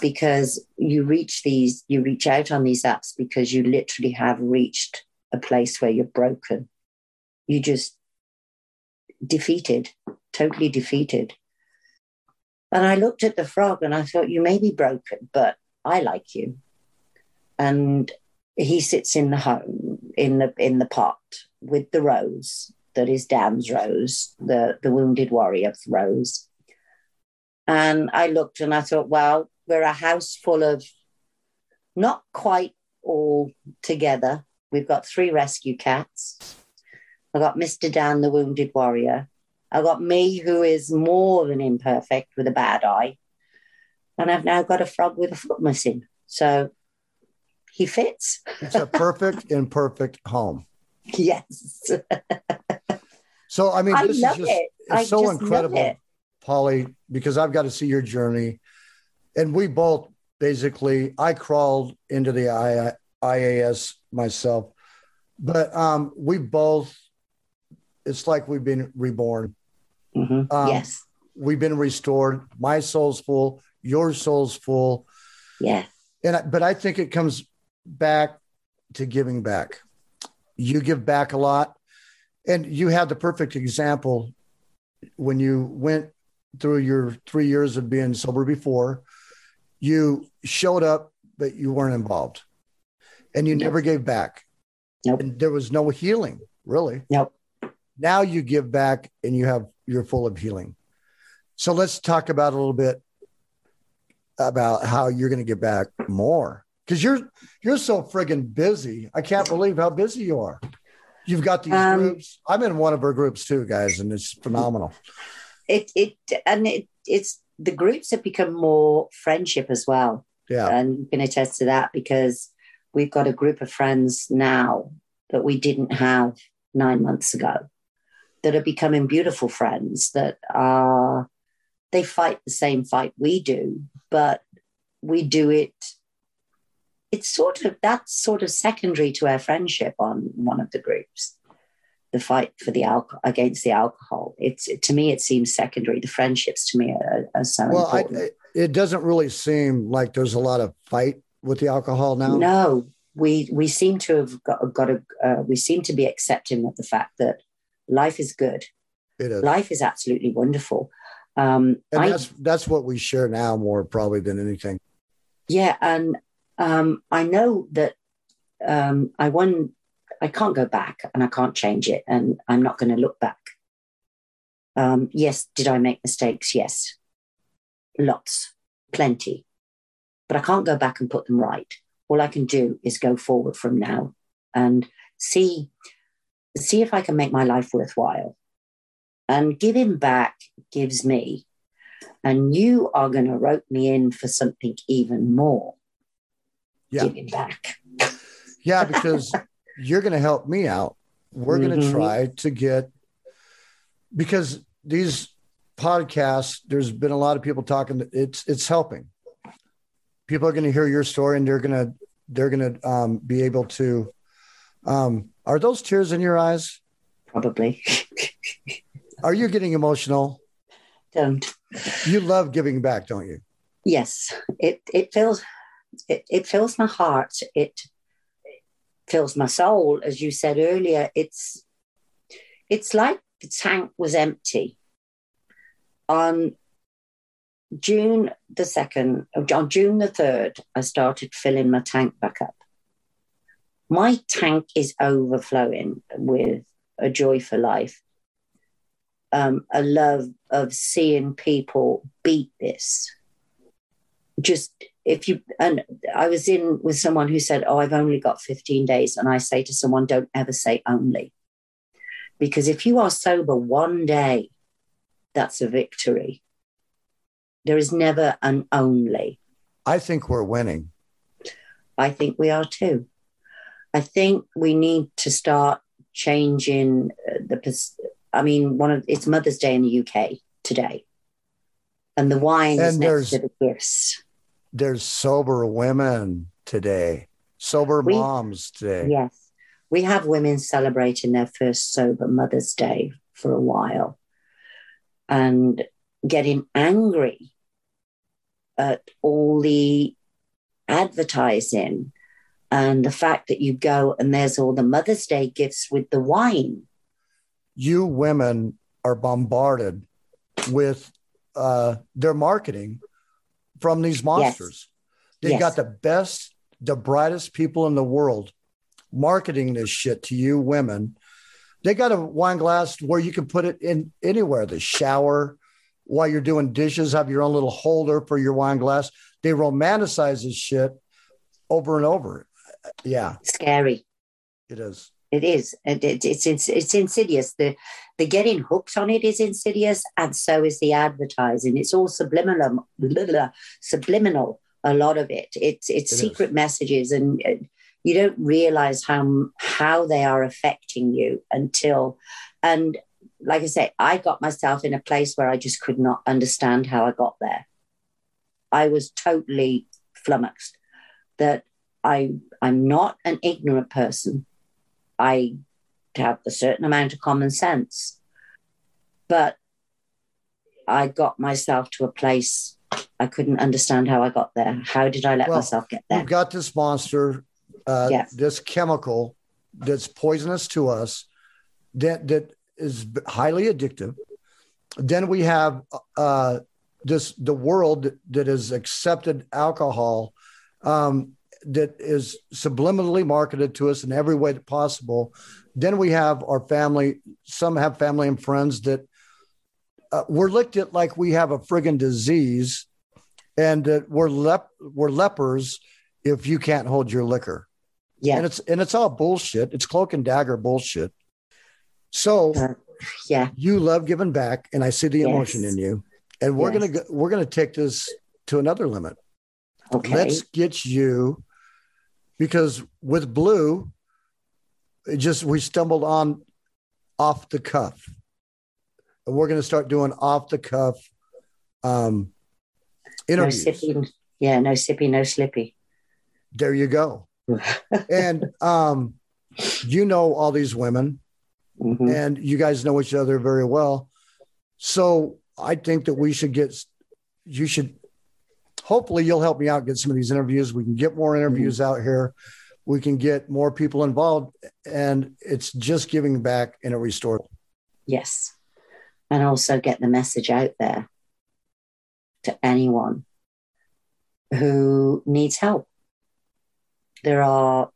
because you reach these, you reach out on these apps because you literally have reached a place where you're broken. You just defeated, totally defeated. And I looked at the frog and I thought, you may be broken, but I like you. And he sits in the home, in the in the pot with the rose that is Dan's Rose, the, the wounded warrior's Rose. And I looked and I thought, well, we're a house full of not quite all together. We've got three rescue cats. I've got Mr. Dan, the wounded warrior. I've got me, who is more than imperfect with a bad eye. And I've now got a frog with a foot missing. So he fits. it's a perfect imperfect home. (laughs) Yes. (laughs) so I mean, this I is just it. it's so incredible, it. Polly, because I've got to see your journey, and we both basically. I crawled into the I, IAS myself, but um, we both. It's like we've been reborn. Mm-hmm. Um, yes, we've been restored. My soul's full. Your soul's full. Yeah, and I, but I think it comes back to giving back you give back a lot. And you had the perfect example when you went through your three years of being sober before, you showed up, but you weren't involved and you nope. never gave back. Nope. And there was no healing, really. Nope. Now you give back and you have, you're full of healing. So let's talk about a little bit about how you're going to give back more because you're you're so friggin' busy. I can't believe how busy you are. You've got these Um, groups. I'm in one of her groups too, guys, and it's phenomenal. It it and it it's the groups have become more friendship as well. Yeah. and you can attest to that because we've got a group of friends now that we didn't have nine months ago that are becoming beautiful friends that are they fight the same fight we do but we do it it's sort of that's sort of secondary to our friendship on one of the groups the fight for the alcohol against the alcohol it's to me it seems secondary the friendships to me are, are so Well, I, important it doesn't really seem like there's a lot of fight with the alcohol now. No, we we seem to have got, got a uh, we seem to be accepting of the fact that life is good. It is. Life is absolutely wonderful. Um, and I, that's that's what we share now more probably than anything. yeah, and um, I know that um, I won. I can't go back, and I can't change it, and I'm not going to look back. Um, yes, did I make mistakes? Yes, lots, plenty, but I can't go back and put them right. All I can do is go forward from now and see see if I can make my life worthwhile. And giving back gives me, and you are going to rope me in for something even more. Yeah. Giving back. Yeah, because (laughs) you're going to help me out. We're going to try to get because these podcasts. There's been a lot of people talking. That it's it's helping. People are going to hear your story, and they're going to they're going to um, be able to. Um, are those tears in your eyes? Probably. Are you getting emotional? Don't. You love giving back, don't you? Yes, it it fills it, it fills my heart. It fills my soul, as you said earlier. It's it's like the tank was empty on June the second. On June the third, I started filling my tank back up. My tank is overflowing with a joy for life, um, a love of seeing people beat this just if you and I was in with someone who said, "Oh, I've only got 15 days," and I say to someone, "Don't ever say only," because if you are sober one day, that's a victory. There is never an only. I think we're winning. I think we are too. I think we need to start changing uh, the. I mean, one of it's Mother's Day in the UK today, and the wine is next to the gifts. There's sober women today, sober We- moms today. Yes. We have women celebrating their first sober Mother's Day for a while and getting angry at all the advertising and the fact that you go and there's all the Mother's Day gifts with the wine. You women are bombarded with uh, their marketing from these monsters. They Yes. got the best, the brightest people in the world marketing this shit to you women. They got a wine glass where you can put it in anywhere, the shower, while you're doing dishes, have your own little holder for your wine glass. They romanticize this shit over and over. Yeah, Scary. it is. It is. It, it, it's, it's it's insidious. The the getting hooked on it is insidious, and so is the advertising. It's all subliminal. blah, blah, subliminal. A lot of it. It's it's It secret messages, and uh, you don't realize how how they are affecting you until. And like I say, I got myself in a place where I just could not understand how I got there. I was totally flummoxed. That I I'm not an ignorant person. I have a certain amount of common sense. But I got myself to a place I couldn't understand how I got there. How did I let Well, myself get there? You've got this monster, uh, Yes. this chemical that's poisonous to us, that that is highly addictive. Then we have uh, this the world that has accepted alcohol, um, that is subliminally marketed to us in every way that possible. Then we have our family. Some have family and friends that uh, we're looked at like we have a friggin' disease, and that we're lep- we're lepers if you can't hold your liquor. Yeah. And it's and it's all bullshit. It's cloak and dagger bullshit. So Uh, yeah. you love giving back, and I see the emotion in you. And we're Yes. gonna go, we're gonna take this to another limit. Okay. Let's get you because with blue, it just we stumbled on off the cuff. And we're gonna start doing off the cuff um no interviews. sippy. Yeah. No sippy. No slippy. there you go. and um you know all these women Mhm. and you guys know each other very well. So I think that we should get, you should, hopefully you'll help me out, get some of these interviews. We can get more mm-hmm. interviews out here. We can get more people involved and it's just giving back in a restore. Yes. And also get the message out there to anyone who needs help. There are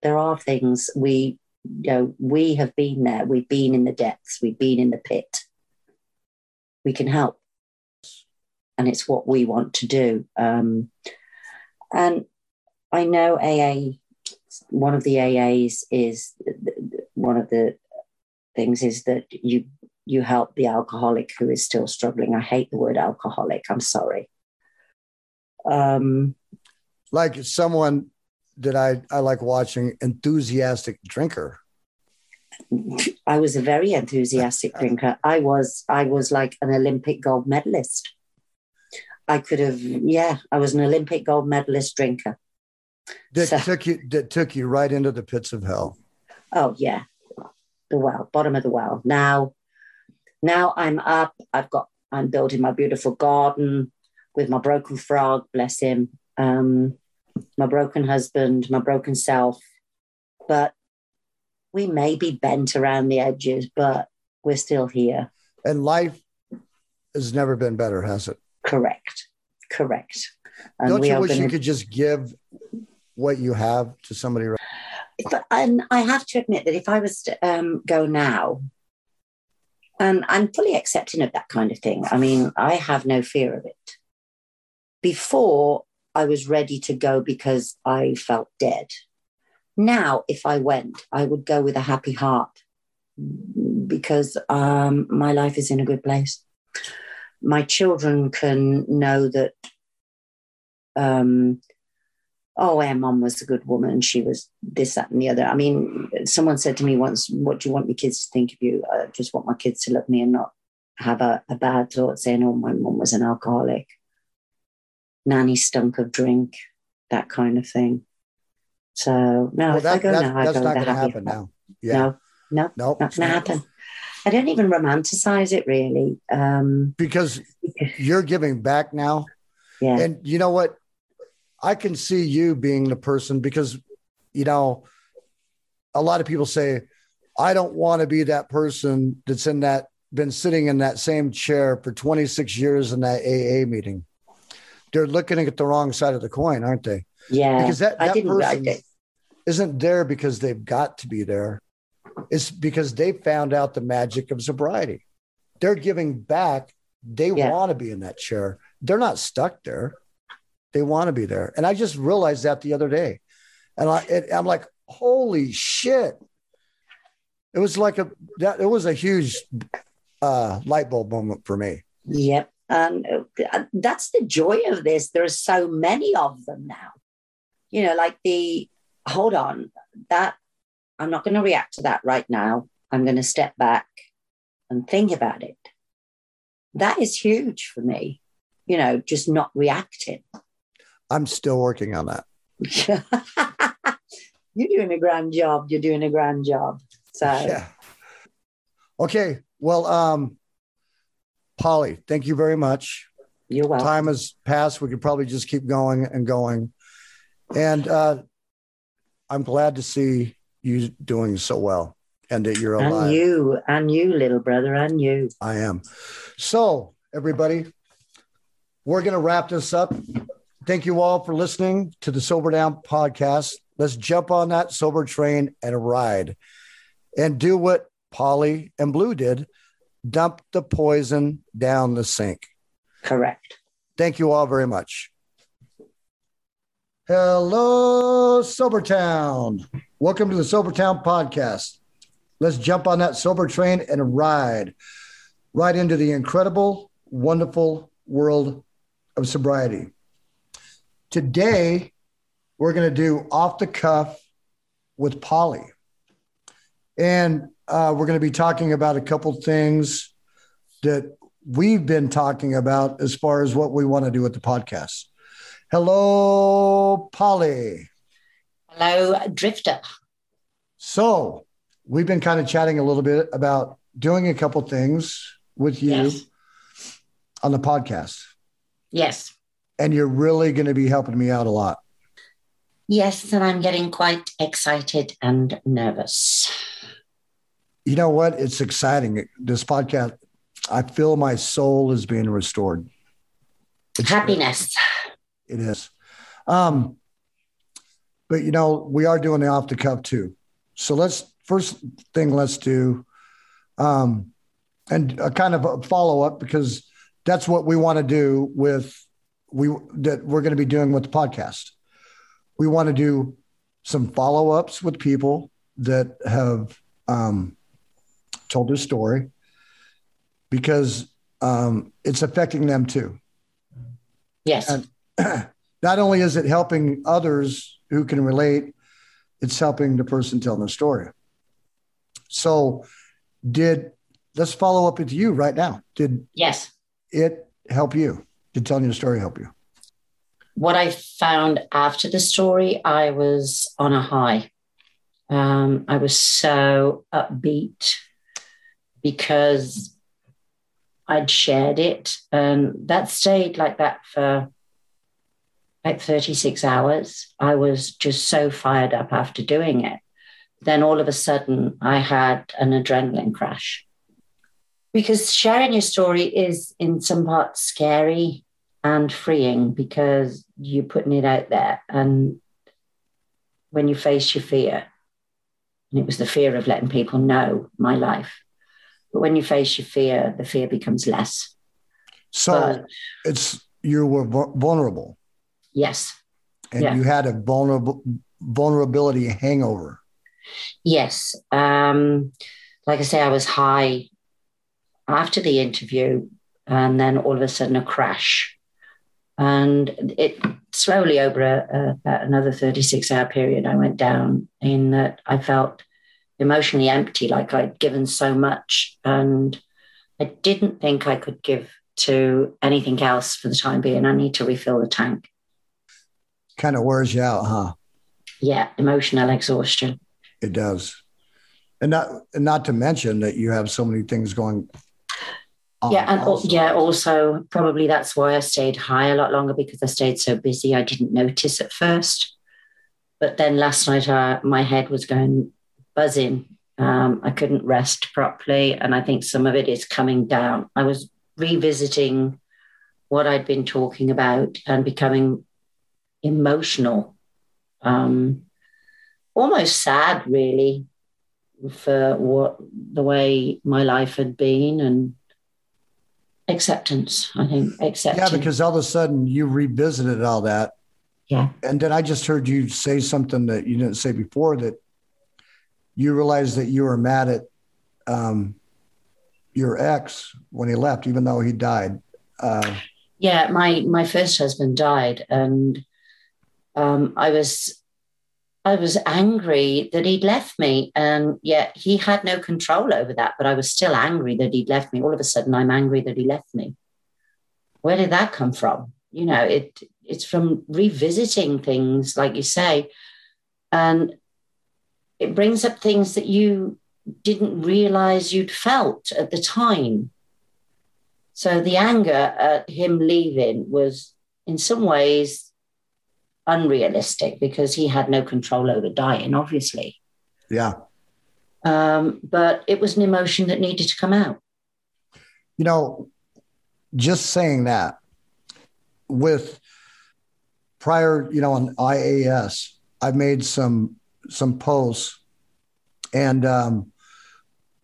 there are things we you know we have been there. We've been in the depths, we've been in the pit. We can help. And it's what we want to do. Um, and I know AA, one of the AAs is one of the things is that you you help the alcoholic who is still struggling. I hate the word alcoholic. I'm sorry. Um, Like someone that I, I like watching, enthusiastic drinker. I was a very enthusiastic (laughs) drinker. I was I was like an Olympic gold medalist. I could have, yeah, I was an Olympic gold medalist drinker. That So- took you that took you right into the pits of hell. Oh yeah, the well, bottom of the well. Now, now I'm up. I've got. I'm building my beautiful garden with my broken frog. Bless him. Um, my broken husband, my broken self. But we may be bent around the edges, but we're still here. And life has never been better, has it? Correct. Correct. And Don't you wish gonna- you could just give what you have to somebody? right- but and I have to admit that if I was to um, go now, and I'm fully accepting of that kind of thing. I mean, I have no fear of it. Before, I was ready to go because I felt dead. Now, if I went, I would go with a happy heart because um, my life is in a good place. My children can know that um, oh, our mom was a good woman. She was this, that, and the other. I mean, someone said to me once, What do you want your kids to think of you? I just want my kids to love me and not have a, a bad thought saying, Oh, my mom was an alcoholic. Nanny stunk of drink, that kind of thing. So, no, Well, if I go that- now, I that's go not going to happen now. Yeah. No, no, Nope. not going to happen. I don't even romanticize it really. Um, Because you're giving back now. yeah, And you know what? I can see you being the person because, you know, a lot of people say, I don't want to be that person that's in that, been sitting in that same chair for 26 years in that AA meeting. They're looking at the wrong side of the coin, aren't they? yeah. Because that, that person isn't there because they've got to be there. It's because they found out the magic of sobriety. They're giving back. They Yeah. want to be in that chair. They're not stuck there. They want to be there. And I just realized that the other day. And I, it, I'm like, holy shit. It was like a, that, it was a huge uh, light bulb moment for me. Yep. And uh, that's the joy of this. There are so many of them now. You know, like the, hold on, that, I'm not going to react to that right now. I'm going to step back and think about it. That is huge for me, you know, just not reacting. I'm still working on that. (laughs) You're doing a grand job. You're doing a grand job. So, Yeah. Okay. Well, um, Polly, thank you very much. you're welcome. Time has passed. We could probably just keep going and going. And uh, I'm glad to see you doing so well and that you're alive. And you, and you, little brother, and you. I am. So, everybody, we're going to wrap this up. Thank you all for listening to the Sobertown podcast. Let's jump on that sober train and ride and do what Polly and Blue did dump the poison down the sink. Correct. Thank you all very much. Hello, Sobertown. Welcome to the Sobertown podcast. Let's jump on that sober train and ride right into the incredible, wonderful world of sobriety. Today, we're going to do off the cuff with Polly. And uh, we're going to be talking about a couple things that we've been talking about as far as what we want to do with the podcast. Hello, Polly. Hello, Drifter. So, we've been kind of chatting a little bit about doing a couple things with you yes. on the podcast. Yes. And you're really going to be helping me out a lot. Yes, and I'm getting quite excited and nervous. You know what? It's exciting. This podcast, I feel my soul is being restored. It's Happiness. It is. Um, but you know, we are doing the off the cuff too. So let's first thing let's do, um, and a kind of a follow up because that's what we want to do with we that we're going to be doing with the podcast. We want to do some follow ups with people that have um, told their story because um, it's affecting them too. Yes. And (clears throat) not only is it helping others who can relate, it's helping the person telling the story. So, did let's follow up with you right now. Did yes it help you? Did telling your story help you? What I found after the story, I was on a high. Um, I was so upbeat because I'd shared it, and that stayed like that for like 36 hours. I was just so fired up after doing it. Then all of a sudden, I had an adrenaline crash. Because sharing your story is, in some parts, scary and freeing because you're putting it out there. And when you face your fear, and it was the fear of letting people know my life. But when you face your fear, the fear becomes less. So but, it's you were vulnerable. Yes. And yeah. you had a vulnerable vulnerability hangover. Yes. Um, like I say, I was high after the interview, and then all of a sudden a crash. And it slowly over a, a, another 36 hour period, I went down in that I felt emotionally empty, like I'd given so much. And I didn't think I could give to anything else for the time being. I need to refill the tank kind of wears you out, huh? Yeah, emotional exhaustion. It does. And not and not to mention that you have so many things going on. Yeah, and also. yeah, also probably that's why I stayed high a lot longer because I stayed so busy. I didn't notice at first. But then last night, uh, my head was going buzzing. Um, I couldn't rest properly. And I think some of it is coming down. I was revisiting what I'd been talking about and becoming emotional, um, almost sad, really, for what the way my life had been and acceptance. I think acceptance. Yeah, because all of a sudden you revisited all that. Yeah. And then I just heard you say something that you didn't say before that you realized that you were mad at um, your ex when he left, even though he died. Uh, yeah, my my first husband died, and um, I was I was angry that he'd left me, and yet he had no control over that. But I was still angry that he'd left me. All of a sudden, I'm angry that he left me. Where did that come from? You know, it it's from revisiting things, like you say, and it brings up things that you didn't realize you'd felt at the time. So the anger at him leaving was, in some ways, unrealistic because he had no control over dying, obviously. Yeah. Um, but it was an emotion that needed to come out. You know, just saying that with prior, you know, on IAS, I've made some some posts, and um,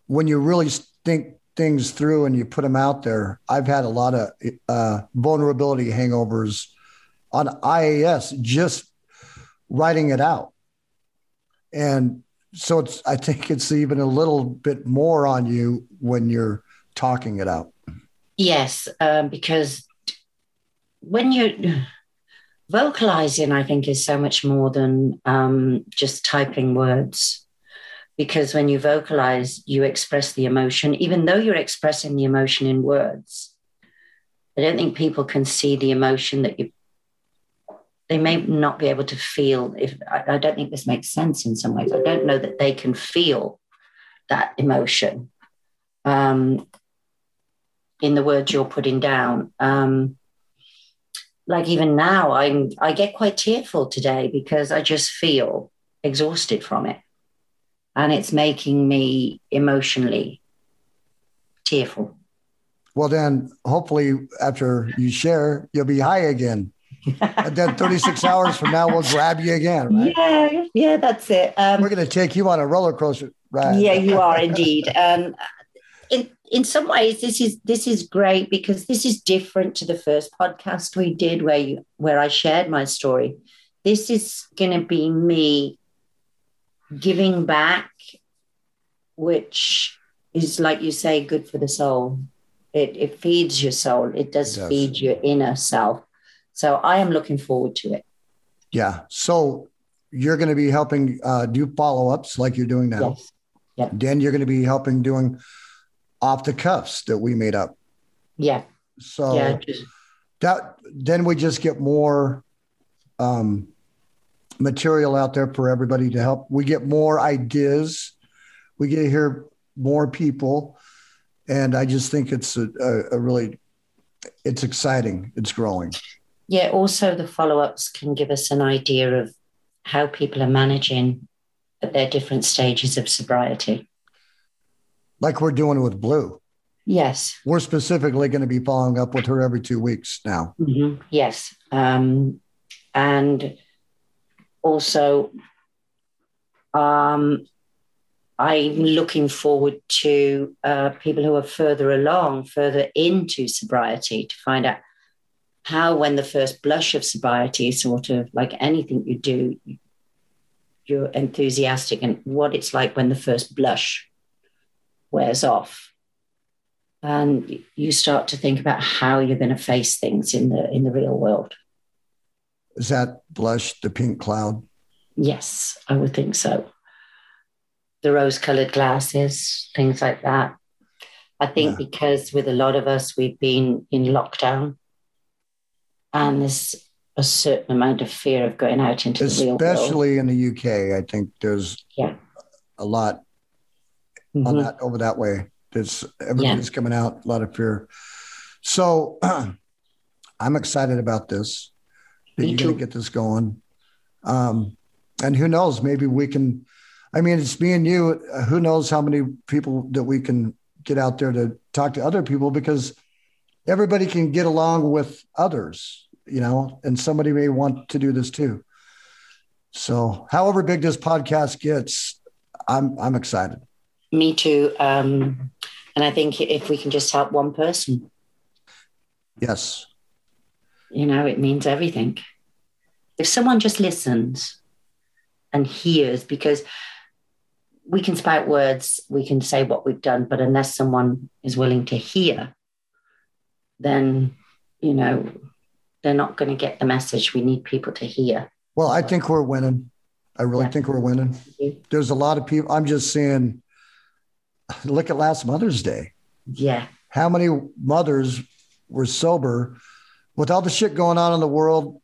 when you really think things through and you put them out there, I've had a lot of uh, vulnerability hangovers on IAS just writing it out. And so it's I think it's even a little bit more on you when you're talking it out. Yes, um, because when you're vocalizing, I think is so much more than um, just typing words. Because when you vocalize, you express the emotion, even though you're expressing the emotion in words. I don't think people can see the emotion that you they may not be able to feel if I, I, don't think this makes sense in some ways. I don't know that they can feel that emotion um, in the words you're putting down. Um, like even now i'm i get quite tearful today because i just feel exhausted from it. And it's making me emotionally tearful. Well then hopefully after you share you'll be high again and then 36 hours from now, we'll grab you again, right? Yeah, yeah, that's it. Um, We're going to take you on a roller coaster ride. Yeah, you are indeed. Um, in in some ways, this is this is great because this is different to the first podcast we did, where you where I shared my story. This is going to be me giving back, which is like you say, good for the soul. It, it feeds your soul. It does, it does. feed your inner self. So I am looking forward to it. Yeah. So you're going to be helping uh, do follow ups like you're doing now. Yes. Yep. Then you're going to be helping doing off the cuffs that we made up. Yeah. So yeah, just... that then we just get more um, material out there for everybody to help. We get more ideas. We get to hear more people, and I just think it's a, a, a really it's exciting. It's growing yeah, also the follow ups can give us an idea of how people are managing at their different stages of sobriety. Like we're doing with Blue. Yes. We're specifically going to be following up with her every two weeks now. Mm-hmm. Yes. Um, and also, um, I'm looking forward to uh, people who are further along, further into sobriety to find out how when the first blush of sobriety sort of like anything you do you're enthusiastic and what it's like when the first blush wears off. And you start to think about how you're going to face things in the in the real world. Is that blush the pink cloud? Yes i would think so. The rose colored glasses things like that. I think yeah. because with a lot of us we've been in lockdown and there's a certain amount of fear of going out into Especially the real world. Especially in the UK, I think there's yeah. a lot mm-hmm. on that over that way. There's everybody's yeah. coming out, a lot of fear. So (clears throat) I'm excited about this. That Me you're going to get this going. Um, and who knows, maybe we can. I mean, it's me and you. Who knows how many people that we can get out there to talk to other people because everybody can get along with others you know, and somebody may want to do this too. So, however big this podcast gets, I'm I'm excited. Me too. Um, and I think if we can just help one person, yes, you know, it means everything. If someone just listens and hears, because we can spout words, we can say what we've done, but unless someone is willing to hear, then you know they're not going to get the message. We need people to hear. Well, I think we're winning. I really yeah. think we're winning. There's a lot of people. I'm just saying, look at last Mother's Day. Yeah. How many mothers were sober with all the shit going on in the world?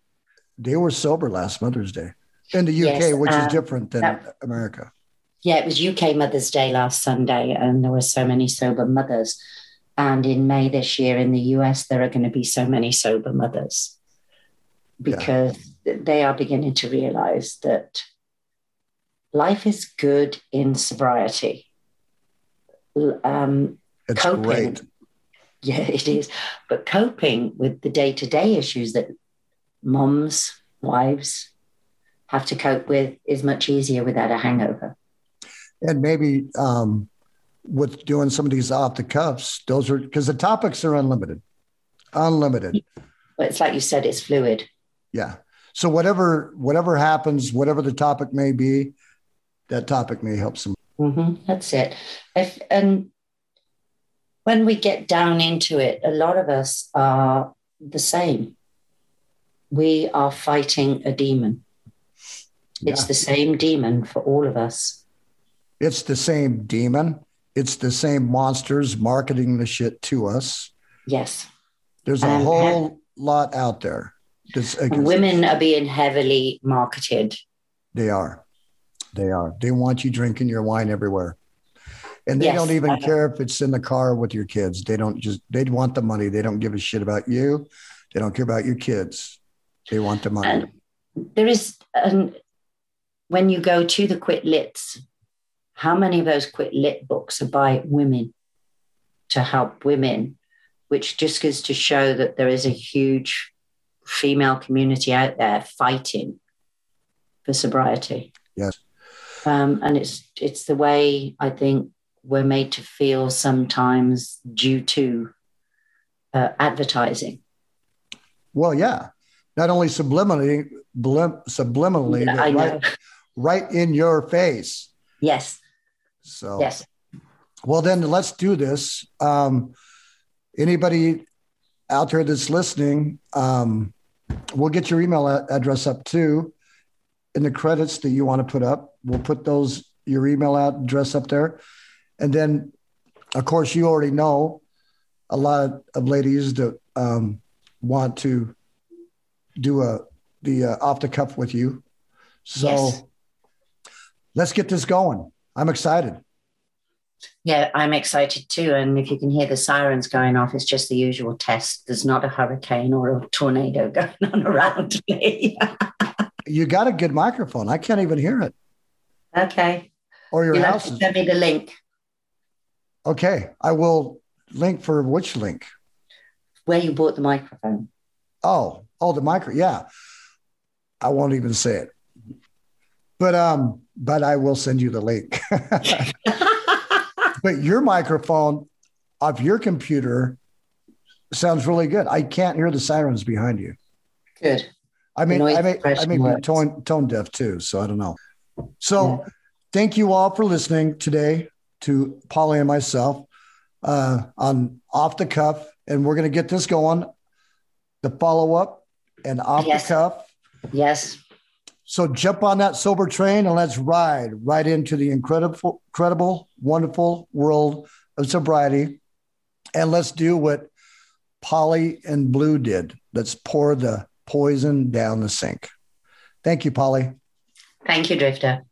They were sober last Mother's Day in the UK, yes, which um, is different than that, America. Yeah, it was UK Mother's Day last Sunday, and there were so many sober mothers. And in May this year in the US, there are going to be so many sober mothers because yeah. they are beginning to realize that life is good in sobriety. Um, it's coping, great. Yeah, (laughs) it is. But coping with the day to day issues that moms, wives have to cope with is much easier without a hangover. And maybe um, with doing some of these off the cuffs, those are because the topics are unlimited, unlimited. It's like you said, it's fluid. Yeah. So whatever whatever happens, whatever the topic may be, that topic may help some. Mm-hmm. That's it. If, and when we get down into it, a lot of us are the same. We are fighting a demon. Yeah. It's the same demon for all of us. It's the same demon. It's the same monsters marketing the shit to us. Yes. There's a um, whole lot out there. women are being heavily marketed. They are. They are. They want you drinking your wine everywhere. And they yes, don't even care if it's in the car with your kids. They don't just, they want the money. They don't give a shit about you. They don't care about your kids. They want the money. And there is, an, when you go to the Quit Lits, how many of those Quit Lit books are by women to help women, which just goes to show that there is a huge female community out there fighting for sobriety. Yes. Um, and it's it's the way I think we're made to feel sometimes due to uh, advertising. Well, yeah, not only subliminally, blim, subliminally, yeah, right, right in your face. Yes. So yes. Well, then let's do this. Um, anybody out there that's listening, um, we'll get your email address up too in the credits that you want to put up. We'll put those your email address up there, and then, of course, you already know a lot of ladies that um, want to do a the uh, off the cuff with you. So yes. let's get this going. I'm excited. Yeah, I'm excited too. And if you can hear the sirens going off, it's just the usual test. There's not a hurricane or a tornado (laughs) going on around me. (laughs) you got a good microphone. I can't even hear it. Okay. Or your You'll house. Have to send me the link. Okay. I will link for which link? Where you bought the microphone. Oh, oh, the micro. Yeah. I won't even say it. But um, but I will send you the link. (laughs) but your microphone off your computer sounds really good. I can't hear the sirens behind you. Good. I mean, I mean, I may be tone, tone deaf too, so I don't know. So, yeah. thank you all for listening today to Polly and myself uh, on Off the Cuff, and we're going to get this going. The follow up and Off yes. the Cuff. Yes. So jump on that sober train and let's ride right into the incredible, incredible, wonderful world of sobriety. And let's do what Polly and Blue did. Let's pour the poison down the sink. Thank you, Polly. Thank you, Drifter.